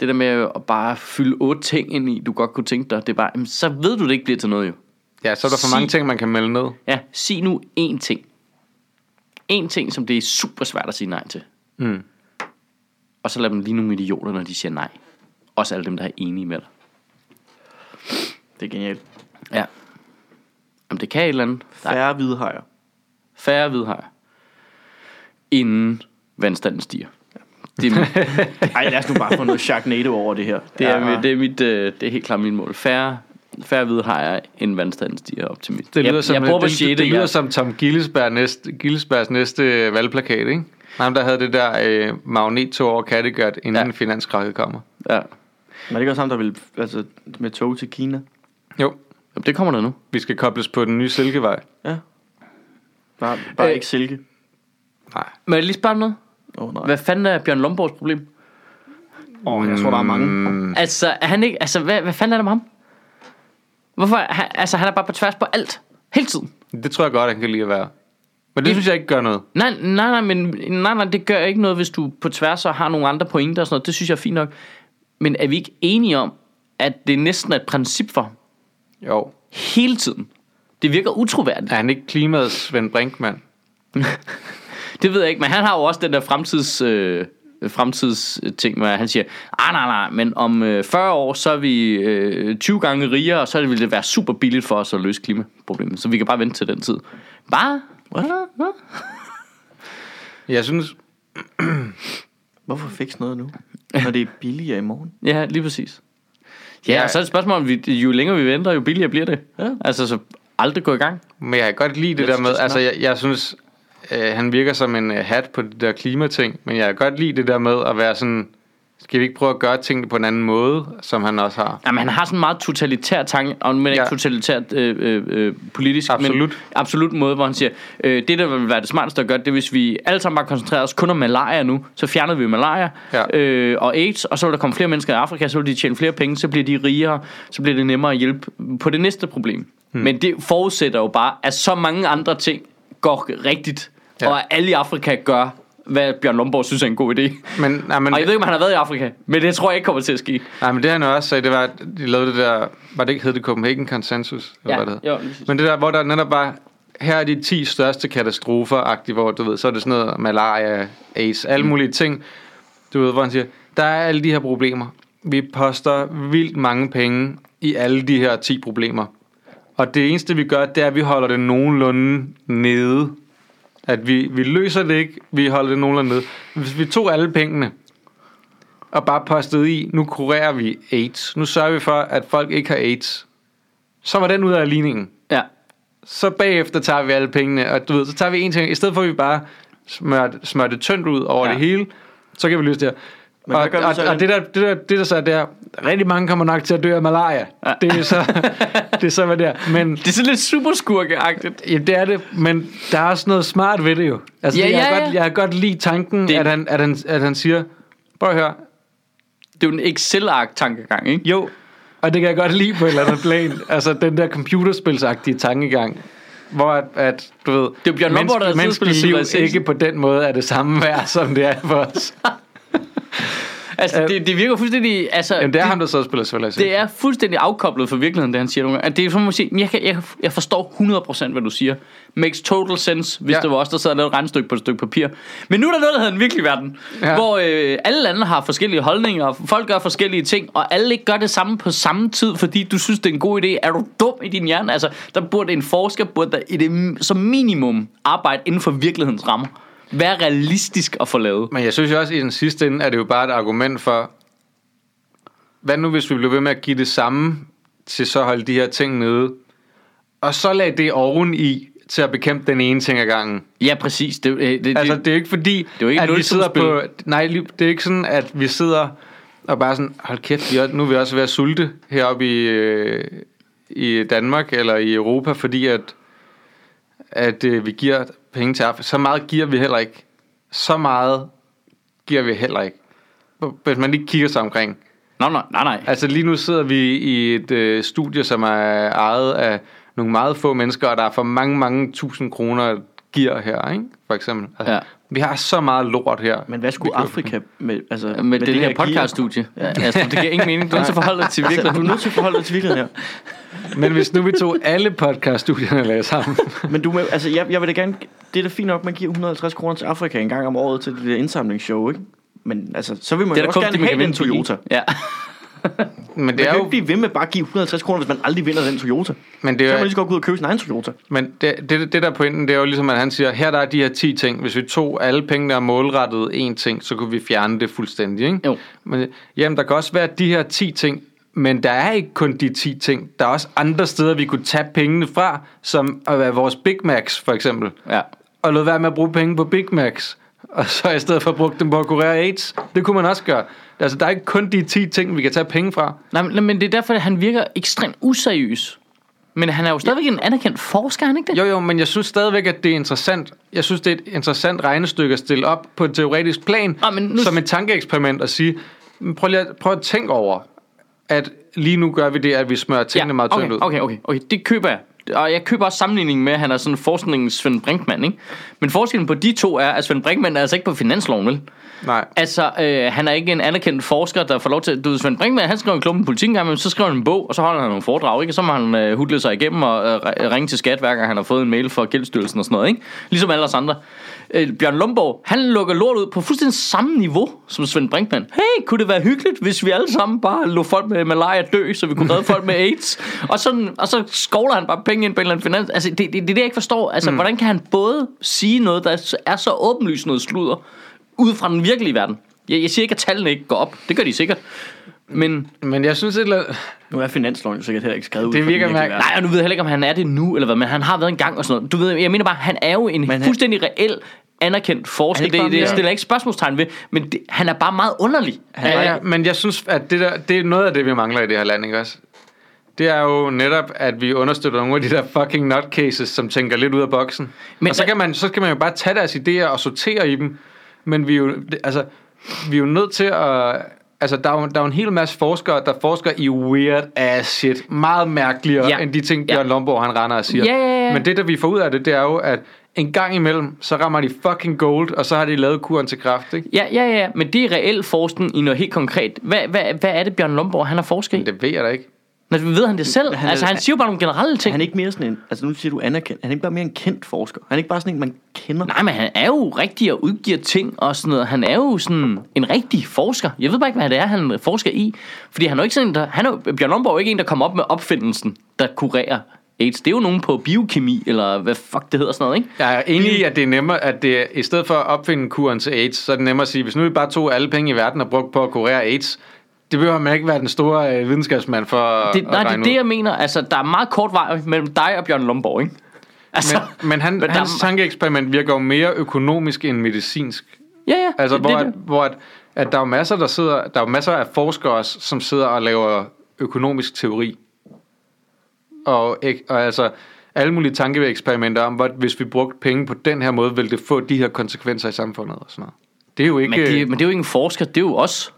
Det der med at bare fylde otte ting ind i, du godt kunne tænke dig, det er bare, jamen, så ved du, det ikke bliver til noget jo. ja, så er der for mange Sig- ting, man kan melde ned. Ja, sig nu én ting. En ting, som det er super svært at sige nej til. Mm. Og så lad dem lige nogle idioter, når de siger nej. Også alle dem, der er enige med dig. Det er genialt. Ja. Om det kan et eller andet. Der er Færre hvide hajer. færre hvidhajer. Inden vandstanden stiger. <laughs> Det er, mit, Ej, lad os nu bare få noget Sharknado over det her. det er, mit, det er, mit, øh, det er helt klart mit mål. Færre, færre hvidhajer, inden vandstanden stiger op til mit. Det lyder, jeg, som, jeg på det, det, 6. det lyder jeg, som Tom Gillesberg næste, Gillesbergs næste valgplakat, ikke? Ham, der havde det der øh, magnettog over Kattegat, inden Ja. finanskrakket kommer. ja. Men er det ikke også ham, der vil altså, med tog til Kina? Jo, Jamen, det kommer der nu. vi skal kobles på den nye Silkevej. Ja. Bare, bare Øh. ikke silke. Nej. Men jeg lige spørge om noget. Oh, nej. Hvad fanden er Bjørn Lomborgs problem? Åh, oh, jeg tror, der er mange. Mm, Altså, er han ikke, altså hvad, hvad fanden er der med ham? Hvorfor? Han, altså, han er bare på tværs på alt. Hele tiden. det tror jeg godt, han kan lide at være. Men det synes jeg ikke gør noget. Nej, nej, nej, men nej, nej, det gør ikke noget, hvis du på tværs og har nogle andre pointer og sådan noget. Det synes jeg er fint nok. Men er vi ikke enige om, at det næsten er et princip for? Jo. hele tiden? Det virker utroværdigt. Er han ikke klimaets Svend Brinkmann? <laughs> Det ved jeg ikke, men han har jo også den der fremtids... Øh, fremtidsting, hvor han siger, ah, nej, nej, men om øh, 40 år, så er vi øh, 20 gange rigere, og så vil det være super billigt for os at løse klimaproblemet. Så vi kan bare vente til den tid. Bare? Hvad? Hvad? Jeg synes, <clears throat> Hvorfor fikse noget nu? Når det er billigere i morgen. Ja, lige præcis. Ja, Ja. og så er det et spørgsmål, om vi, jo længere vi venter, jo billigere bliver det. Ja. Altså, så aldrig gå i gang. men jeg kan godt lide det Let's der med, just altså jeg, jeg synes, øh, han virker som en øh, hat på det der klimating, men jeg kan godt lide det der med at være sådan, Skal vi ikke prøve at gøre tingene på en anden måde, som han også har? Jamen, han har sådan en meget totalitær tanke, og men ikke Ja. totalitært øh, øh, øh, politisk, Absolut. men absolut måde, hvor han siger, øh, det der vil være det smarteste at gøre, det er, hvis vi alle sammen bare koncentrerer os kun om malaria nu, så fjerner vi malaria Ja. øh, og AIDS, og så vil der komme flere mennesker i Afrika, så vil de tjene flere penge, så bliver de rigere, så bliver det nemmere at hjælpe på det næste problem. Hmm. Men det forudsætter jo bare, at så mange andre ting går rigtigt, Ja. ja. og at alle i Afrika gør, hvad Bjørn Lomborg synes er en god idé. Men, nej, men, Og jeg ved ikke, om han har været i Afrika, men det tror jeg ikke kommer til at ske. nej, men det han også sagde, det var, at de lavede det der, var det ikke hed det Copenhagen Consensus? Eller hvad det hed? jo. Men det der, hvor der netop var, her er de 10 største katastrofer, hvor du ved, så er det sådan noget malaria, AIDS, alle Mm. mulige ting. Du ved, hvor han siger, der er alle de her problemer. Vi poster vildt mange penge i alle de her 10 problemer. Og det eneste vi gør, det er, at vi holder det nogenlunde nede. At vi, vi løser det ikke, vi holder det nogenlunde nede. Hvis vi tog alle pengene, og bare postede i, nu kurerer vi AIDS. Nu sørger vi for, at folk ikke har AIDS. Så var den ud af ligningen Ja. så bagefter tager vi alle pengene, og du ved, så tager vi en ting, i stedet for at vi bare smør, smør det tyndt ud over. Ja. det hele, så kan vi løse det her. Men og, gør og, så? og det, der, det, der, det der så er der, rigtig mange kommer nok til at dø af malaria. Ja. Det er så, <laughs> det er så hvad det er. Men Det er sådan lidt superskurkeagtigt. ja, det er det, men der er også noget smart ved det jo. Altså, Ja, det, jeg, ja, ja. godt, jeg kan godt lide tanken, Det- at han, at, han, at han siger, prøv at høre, Det er jo en Excel-ark-tankegang, ikke? jo, og det kan jeg godt lide på et eller andet plan. <laughs> altså den der computerspilsagtige tankegang. Hvor at, at du ved, Det er Bjørn Lomborg, der har siddet og spillet menneskelige liv Civilization. ikke på den måde er det samme værd, som det er for os. <laughs> <laughs> Altså, det, det virker fuldstændig... Altså, Jamen, det er ham, der så spiller Civilization. det er fuldstændig afkoblet fra virkeligheden, det han siger nogle gange. At Det er som at sige, jeg, kan, jeg, jeg forstår 100% hvad du siger. Makes total sense, hvis Ja. det var os, der sad og lavede et regnstykke på et stykke papir. Men nu er der noget, der hedder en virkelig verden. Ja. Hvor øh, alle lande har forskellige holdninger, og folk gør forskellige ting, og alle ikke gør det samme på samme tid, fordi du synes, det er en god idé. Er du dum i din hjerne? Altså, der burde en forsker burde der i det, som minimum arbejde inden for virkelighedens rammer. Vær realistisk at få lavet. Men jeg synes jo også, i den sidste ende, er det jo bare et argument for, hvad nu hvis vi bliver ved med at give det samme til så holde de her ting nede, og så lagde det oven i til at bekæmpe den ene ting ad gangen. Ja, præcis. Det, øh, det, det, Altså, det er jo ikke fordi, er jo ikke at vi sidder på... Nej, det er ikke sådan, at vi sidder og bare sådan, hold kæft, vi er, nu er vi også ved at sulte heroppe i, øh, i Danmark eller i Europa, fordi at, at øh, vi giver penge til Afrika. Så meget giver vi heller ikke. Så meget giver vi heller ikke. Hvis man lige kigger sig omkring. nej, nej, nej, nej. Altså lige nu sidder vi i et øh, studie, som er ejet af nogle meget få mennesker, og der er for mange, mange tusind kroner giver her, ikke? For eksempel. Altså, Ja. Vi har så meget lort her. Men hvad skulle Afrika med, altså, med, med det, her gear? podcast-studie. Ja. Altså, det giver ingen mening. Du er nødt til at forholde dig til Altså, du er virkeligheden. nødt til at forholde dig til virkeligheden her. <laughs> Men hvis nu vi tog alle podcaststudierne og lagde sammen. <laughs> Men du, altså, jeg, jeg vil da gerne... Det er da fint nok, man giver 150 kroner til Afrika en gang om året til det der indsamlingsshow, ikke? Men altså, så vil man Det jo også kun, gerne det have i. Toyota. Ja. Men Man det kan er jo jo... ikke blive ved med bare at give 150 kroner, hvis man aldrig vinder den Toyota. Men det Så er kan man lige så godt gå ud og købe sin egen Toyota. men det, det, det der er pointen, det er jo ligesom, at han siger, her der er de her 10 ting. Hvis vi tog alle pengene og målrettede én ting, så kunne vi fjerne det fuldstændig, ikke? Jo. Men, jamen, der kan også være de her 10 ting, men der er ikke kun de 10 ting. Der er også andre steder, vi kunne tage pengene fra, som at være vores Big Macs, for eksempel. ja. Og lade være med at bruge penge på Big Macs. Og så i stedet for at bruge dem på at kurere AIDS. Det kunne man også gøre. Altså, der er ikke kun de 10 ting, vi kan tage penge fra. Nej, men, men det er derfor, at han virker ekstremt useriøs. Men han er jo stadigvæk en anerkendt forsker, er han ikke det? Jo, jo, men jeg synes stadigvæk, at det er interessant. Jeg synes, det er et interessant regnestykke at stille op på et teoretisk plan, Ah, men nu- som et tankeeksperiment og sige, "Men prøv, lige at, prøv at tænke over, at lige nu gør vi det, at vi smører tingene meget okay, tyndt ud. okay, okay, okay, det køber jeg. Og jeg køber også sammenligningen med, at han er sådan forskningens Svend Brinkmann, ikke? Men forskellen på de to er, at Svend Brinkmann er altså ikke på finansloven, vel? Nej. Altså, øh, han er ikke en anerkendt forsker, der får lov til... Du ved, Svend Brinkmann, han skriver en klumpen politik engang, men så skriver han en bog, og så holder han nogle foredrag, ikke? Og så må han øh, hudle sig igennem og øh, ri- ringe til skat, hver gang han har fået en mail fra Gældsstyrelsen og sådan noget, ikke? Ligesom alle os andre. Øh, Bjørn Lomborg, han lukker lort ud på fuldstændig samme niveau som Svend Brinkmann. Hey, kunne det være hyggeligt, hvis vi alle sammen bare lå folk med malaria dø, så vi kunne redde folk med AIDS? <laughs> Og, sådan, og så skovler han bare penge ind på en eller anden finans. Altså, det, det, det er det, jeg ikke forstår. Altså, mm. hvordan kan han både sige noget, der er så- åbenlyst noget sludder, ud fra den virkelige verden? Jeg, jeg siger ikke, at tallene ikke går op. Det gør de sikkert. Men Men jeg synes, et eller andet- Nu er finansloven jo sikkert her ikke skrevet ud Det fra den virker mærkeligt. Nej, og nu ved jeg heller ikke, om han er det nu, eller hvad, men han har været en gang og sådan noget. Du ved, jeg mener bare, han er jo en Men han- fuldstændig reel anerkendt forsker. Det, det mere- stiller ikke spørgsmålstegn ved, men det, han er bare meget underlig. Ja, ja, men jeg synes, at det, der, det er noget af det, vi mangler i det her land, ikke også? Det er jo netop, at vi understøtter nogle af de der fucking nutcases, som tænker lidt ud af boksen. Men Men og så der- kan, man, så kan man jo bare tage deres idéer og sortere i dem. Men vi er jo, det, altså, vi er jo nødt til at... Altså, der er, jo, der er jo en hel masse forskere, der forsker i weird ass shit. Meget mærkeligere Ja. ja. end de ting, Ja. Bjørn Lomborg han render og siger. Ja, ja, ja. Men det, der vi får ud af det, det er jo, at en gang imellem, så rammer de fucking gold, og så har de lavet kuren til kraft, ikke? Ja, ja, ja, men det er reel forskning i noget helt konkret. Hvad, hvad, hvad er det, Bjørn Lomborg han har forsket i? Det ved jeg da ikke. Nå, ved han det selv? han altså, han siger jo bare nogle generelle ting. Han er ikke mere sådan en, altså nu siger du anerkendt, han er ikke bare mere en kendt forsker. Han er ikke bare sådan en, man kender. Nej, men han er jo rigtig og udgiver ting og sådan noget. Han er jo sådan en rigtig forsker. Jeg ved bare ikke, hvad det er, han forsker i. Fordi han er jo ikke sådan en, der... Han er, jo- Bjørn Lomborg er jo ikke en, der kommer op med opfindelsen, der kurerer AIDS. Det er jo nogen på biokemi, eller hvad fuck det hedder sådan noget, ikke? Jeg er enig i, at det er nemmere, at det i stedet for at opfinde kuren til AIDS, så er det nemmere at sige, hvis nu vi bare tog alle penge i verden og brugte på at kurere AIDS, det behøver man ikke være den store øh, videnskabsmand for Det, at nej, det er det, jeg mener. Altså, der er meget kort vej mellem dig og Bjørn Lomborg, ikke? Altså, Men, men, han, <laughs> men der hans er- tankeeksperiment virker jo mere økonomisk end medicinsk. ja, ja. Altså, det, hvor, det, at, hvor at, at der er masser, der sidder, der er masser af forskere, som sidder og laver økonomisk teori. Og, og altså, alle mulige tankeeksperimenter om, hvor, hvis vi brugte penge på den her måde, ville det få de her konsekvenser i samfundet og sådan noget. Det er jo ikke... men, det, men det er jo ikke en forsker, det er jo os.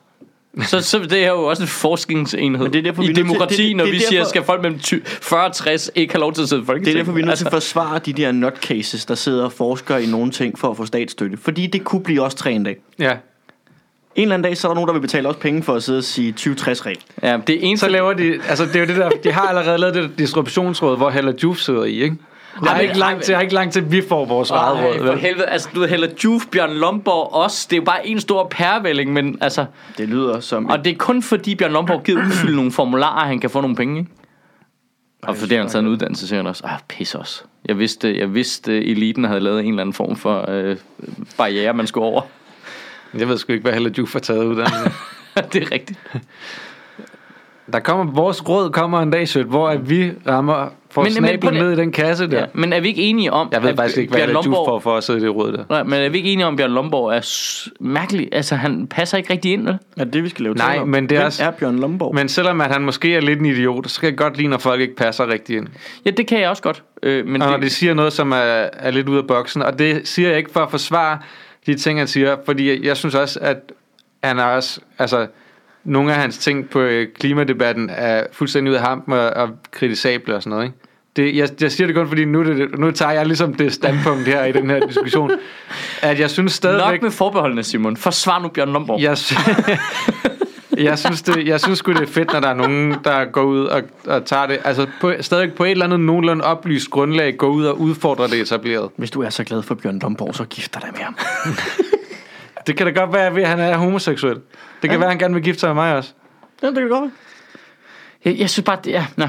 Så, så det er jo også en forskningsenhed Men det er derfor, vi i til- demokrati, det- det- når det vi siger, derfor- skal folk mellem 20 40 og 60 ikke have lov til at sidde i Det Folketinget. er derfor, vi er nødt til at altså, forsvare de der nutcases, der sidder og forsker i nogle ting for at få statsstøtte. Fordi det kunne blive også tre en dag. Ja, En eller anden dag, så er der nogen, der vil betale os penge for at sidde og sige 20-60 regel. Ja, det er eneste... så laver de... Altså, det er jo det der... De har allerede lavet det der distributionsråd, hvor Hella Juf sidder i, ikke? Er Ej, ikke langt til, er ikke langt til, vi får vores eget råd. for helvede, altså du Hella Juf, Bjørn Lomborg, os, det er jo bare en stor pærevælling, men altså, Det lyder som... og det er kun fordi Bjørn Lomborg giver udfylde nogle formularer, han kan få nogle penge, ikke? Og for det har han taget en uddannelse, siger han også. Ah, pis også. Jeg vidste, jeg vidste, eliten havde lavet en eller anden form for øh, barriere, man skulle over. Jeg ved sgu ikke, hvad Hella Juf har taget uddannelse. <laughs> det er rigtigt. <laughs> Der kommer, vores råd kommer en dag, Sødt, hvor at vi rammer, får Men- men, men snablen lige- ned i den kasse der. Ja, men er vi ikke enige om, Jeg ved at faktisk ikke, hvad Bjørn Hella Juf Lomborg- får for at sidde i det råd der. Nej, men er vi ikke enige om, at Bjørn Lomborg er s- mærkelig? Altså, han passer ikke rigtig ind, vel? Er det det, vi skal lave Nej, til men det er også- er Bjørn Lomborg? Men selvom at han måske er lidt en idiot, så kan jeg godt lide, når folk ikke passer rigtig ind. Ja, det kan jeg også godt. Øh, men Og når det, de siger noget, som er, er lidt ude af boksen. Og det siger jeg ikke for at forsvare de ting, han siger. Fordi jeg, jeg synes også, at han er også... Altså, nogle af hans ting på øh, klimadebatten er fuldstændig ud af ham og, og kritisable og sådan noget. Ikke? Det, jeg, jeg siger det kun, fordi nu, det, nu tager jeg ligesom det standpunkt her i den her diskussion. <laughs> At jeg synes stadigvæk... nok med forbeholdene, Simon. Forsvar nu Bjørn Lomborg. Jeg, <laughs> jeg synes, det, jeg synes sgu, det er fedt, når der er nogen, der går ud og, og tager det. Altså på, stadig på et eller andet nogenlunde oplyst grundlag, går ud og udfordrer det etableret. Hvis du er så glad for Bjørn Lomborg, så gift dig med ham. <laughs> Det kan da godt være, at han er homoseksuel. Det kan ja. være, at han gerne vil gifte sig med mig også. Ja, det kan godt være. Jeg, jeg synes bare, det er... Nå.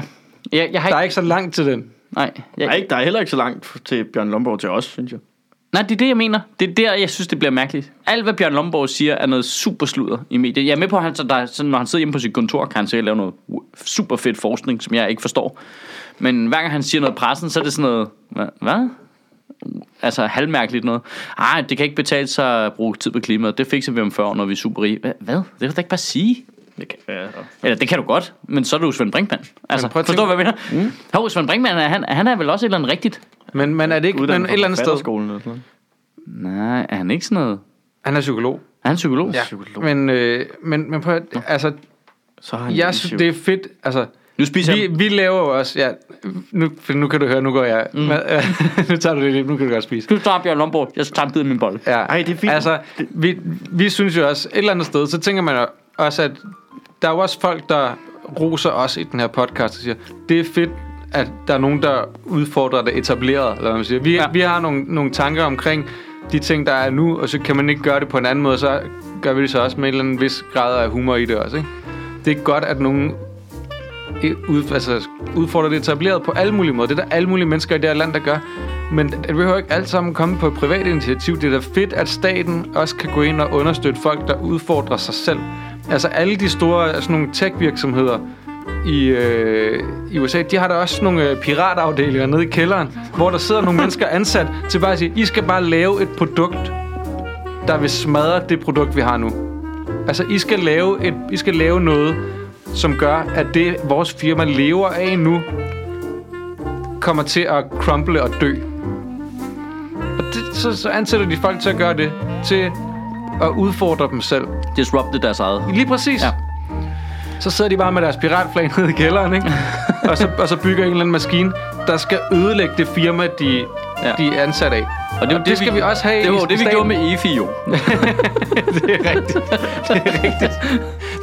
Jeg, jeg har Der ikke... er ikke så langt til den. Nej, jeg, Nej, der er heller ikke så langt til Bjørn Lomborg til os, synes jeg. nej, det er det, jeg mener. Det er der, jeg synes, det bliver mærkeligt. Alt, hvad Bjørn Lomborg siger, er noget super sludder i medier. Jeg er med på, at han, så der, er sådan, når han sidder hjemme på sit kontor, kan han sikkert lave noget super fedt forskning, som jeg ikke forstår. Men hver gang han siger noget i pressen, så er det sådan noget... Hvad? Altså halvmærkeligt noget. Ej, det kan ikke betale sig at bruge tid på klimaet. Det fikser vi om 40 år, når vi er super rige. Hvad? Det kan du da ikke bare sige. Det kan, ja, Eller det kan du godt, men så er du Svend Brinkmann. Altså, Men prøv at forstår du, hvad jeg mener? Mm. Hov, Svend Brinkmann, er, han, han er vel også et eller andet rigtigt? Men, men er det ikke men et eller andet sted? Skolen eller sådan noget. Nej, er han ikke sådan noget? Han er psykolog. Er han psykolog? Ja. Psykolog. Men, øh, men, men prøv, at- altså, Så har han jeg synes, det er fedt. Altså, Nu spiser vi, han. vi laver jo også... Ja, nu, for nu kan du høre, nu går jeg... Mm. <laughs> nu tager du det nu kan du godt spise. Du tager Bjørn Lomborg. Jeg skal tage en bid min bold. Ja. Ej, det er fint. Altså, vi, vi synes jo også, et eller andet sted, så tænker man jo også, at der er jo også folk, der roser os i den her podcast, og siger, det er fedt, at der er nogen, der udfordrer det etableret, eller hvad man siger. Vi, ja. vi har nogle, nogle tanker omkring de ting, der er nu, og så kan man ikke gøre det på en anden måde, så gør vi det så også med en eller anden vis grad af humor i det også, ikke? Det er godt, at nogen ud, altså, udfordrer det etableret på alle mulige måder. Det er der alle mulige mennesker i det her land, der gør. Men det behøver ikke alt sammen komme på et privat initiativ. Det er da fedt, at staten også kan gå ind og understøtte folk, der udfordrer sig selv. Altså alle de store sådan nogle tech-virksomheder i, øh, i USA, de har der også nogle øh, piratafdelinger nede i kælderen, hvor der sidder nogle mennesker <laughs> ansat til bare at sige, I skal bare lave et produkt, der vil smadre det produkt, vi har nu. Altså, I skal lave, et, I skal lave noget, som gør, at det, vores firma lever af nu, kommer til at crumble og dø. Og det, så, så ansætter de folk til at gøre det, til at udfordre dem selv. Disrupte deres eget. Lige præcis. Ja. Så sidder de bare med deres piratflag nede i kælderen, ikke? <laughs> og, så, og så bygger en eller anden maskine, der skal ødelægge det firma, de, ja. de er ansat af. Og det, var det skal vi også have Det var det, vi staten. gjorde med EFI jo. <laughs> det er rigtigt. Det er rigtigt.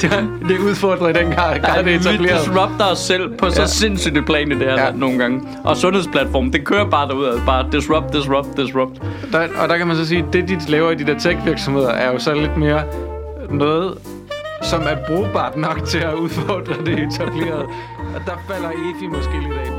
Det, det udfordrer i den grad, grad det vi etableret. disrupter os selv på så Ja. sindssygt et plan i det her Ja. nogle gange. Og sundhedsplatformen, det kører bare derud. Bare disrupt, disrupt, disrupt. Der, og der kan man så sige, det, de laver i de der tech-virksomheder, er jo så lidt mere noget, som er brugbart nok til at udfordre det etablerede. Og der falder EFI måske lidt af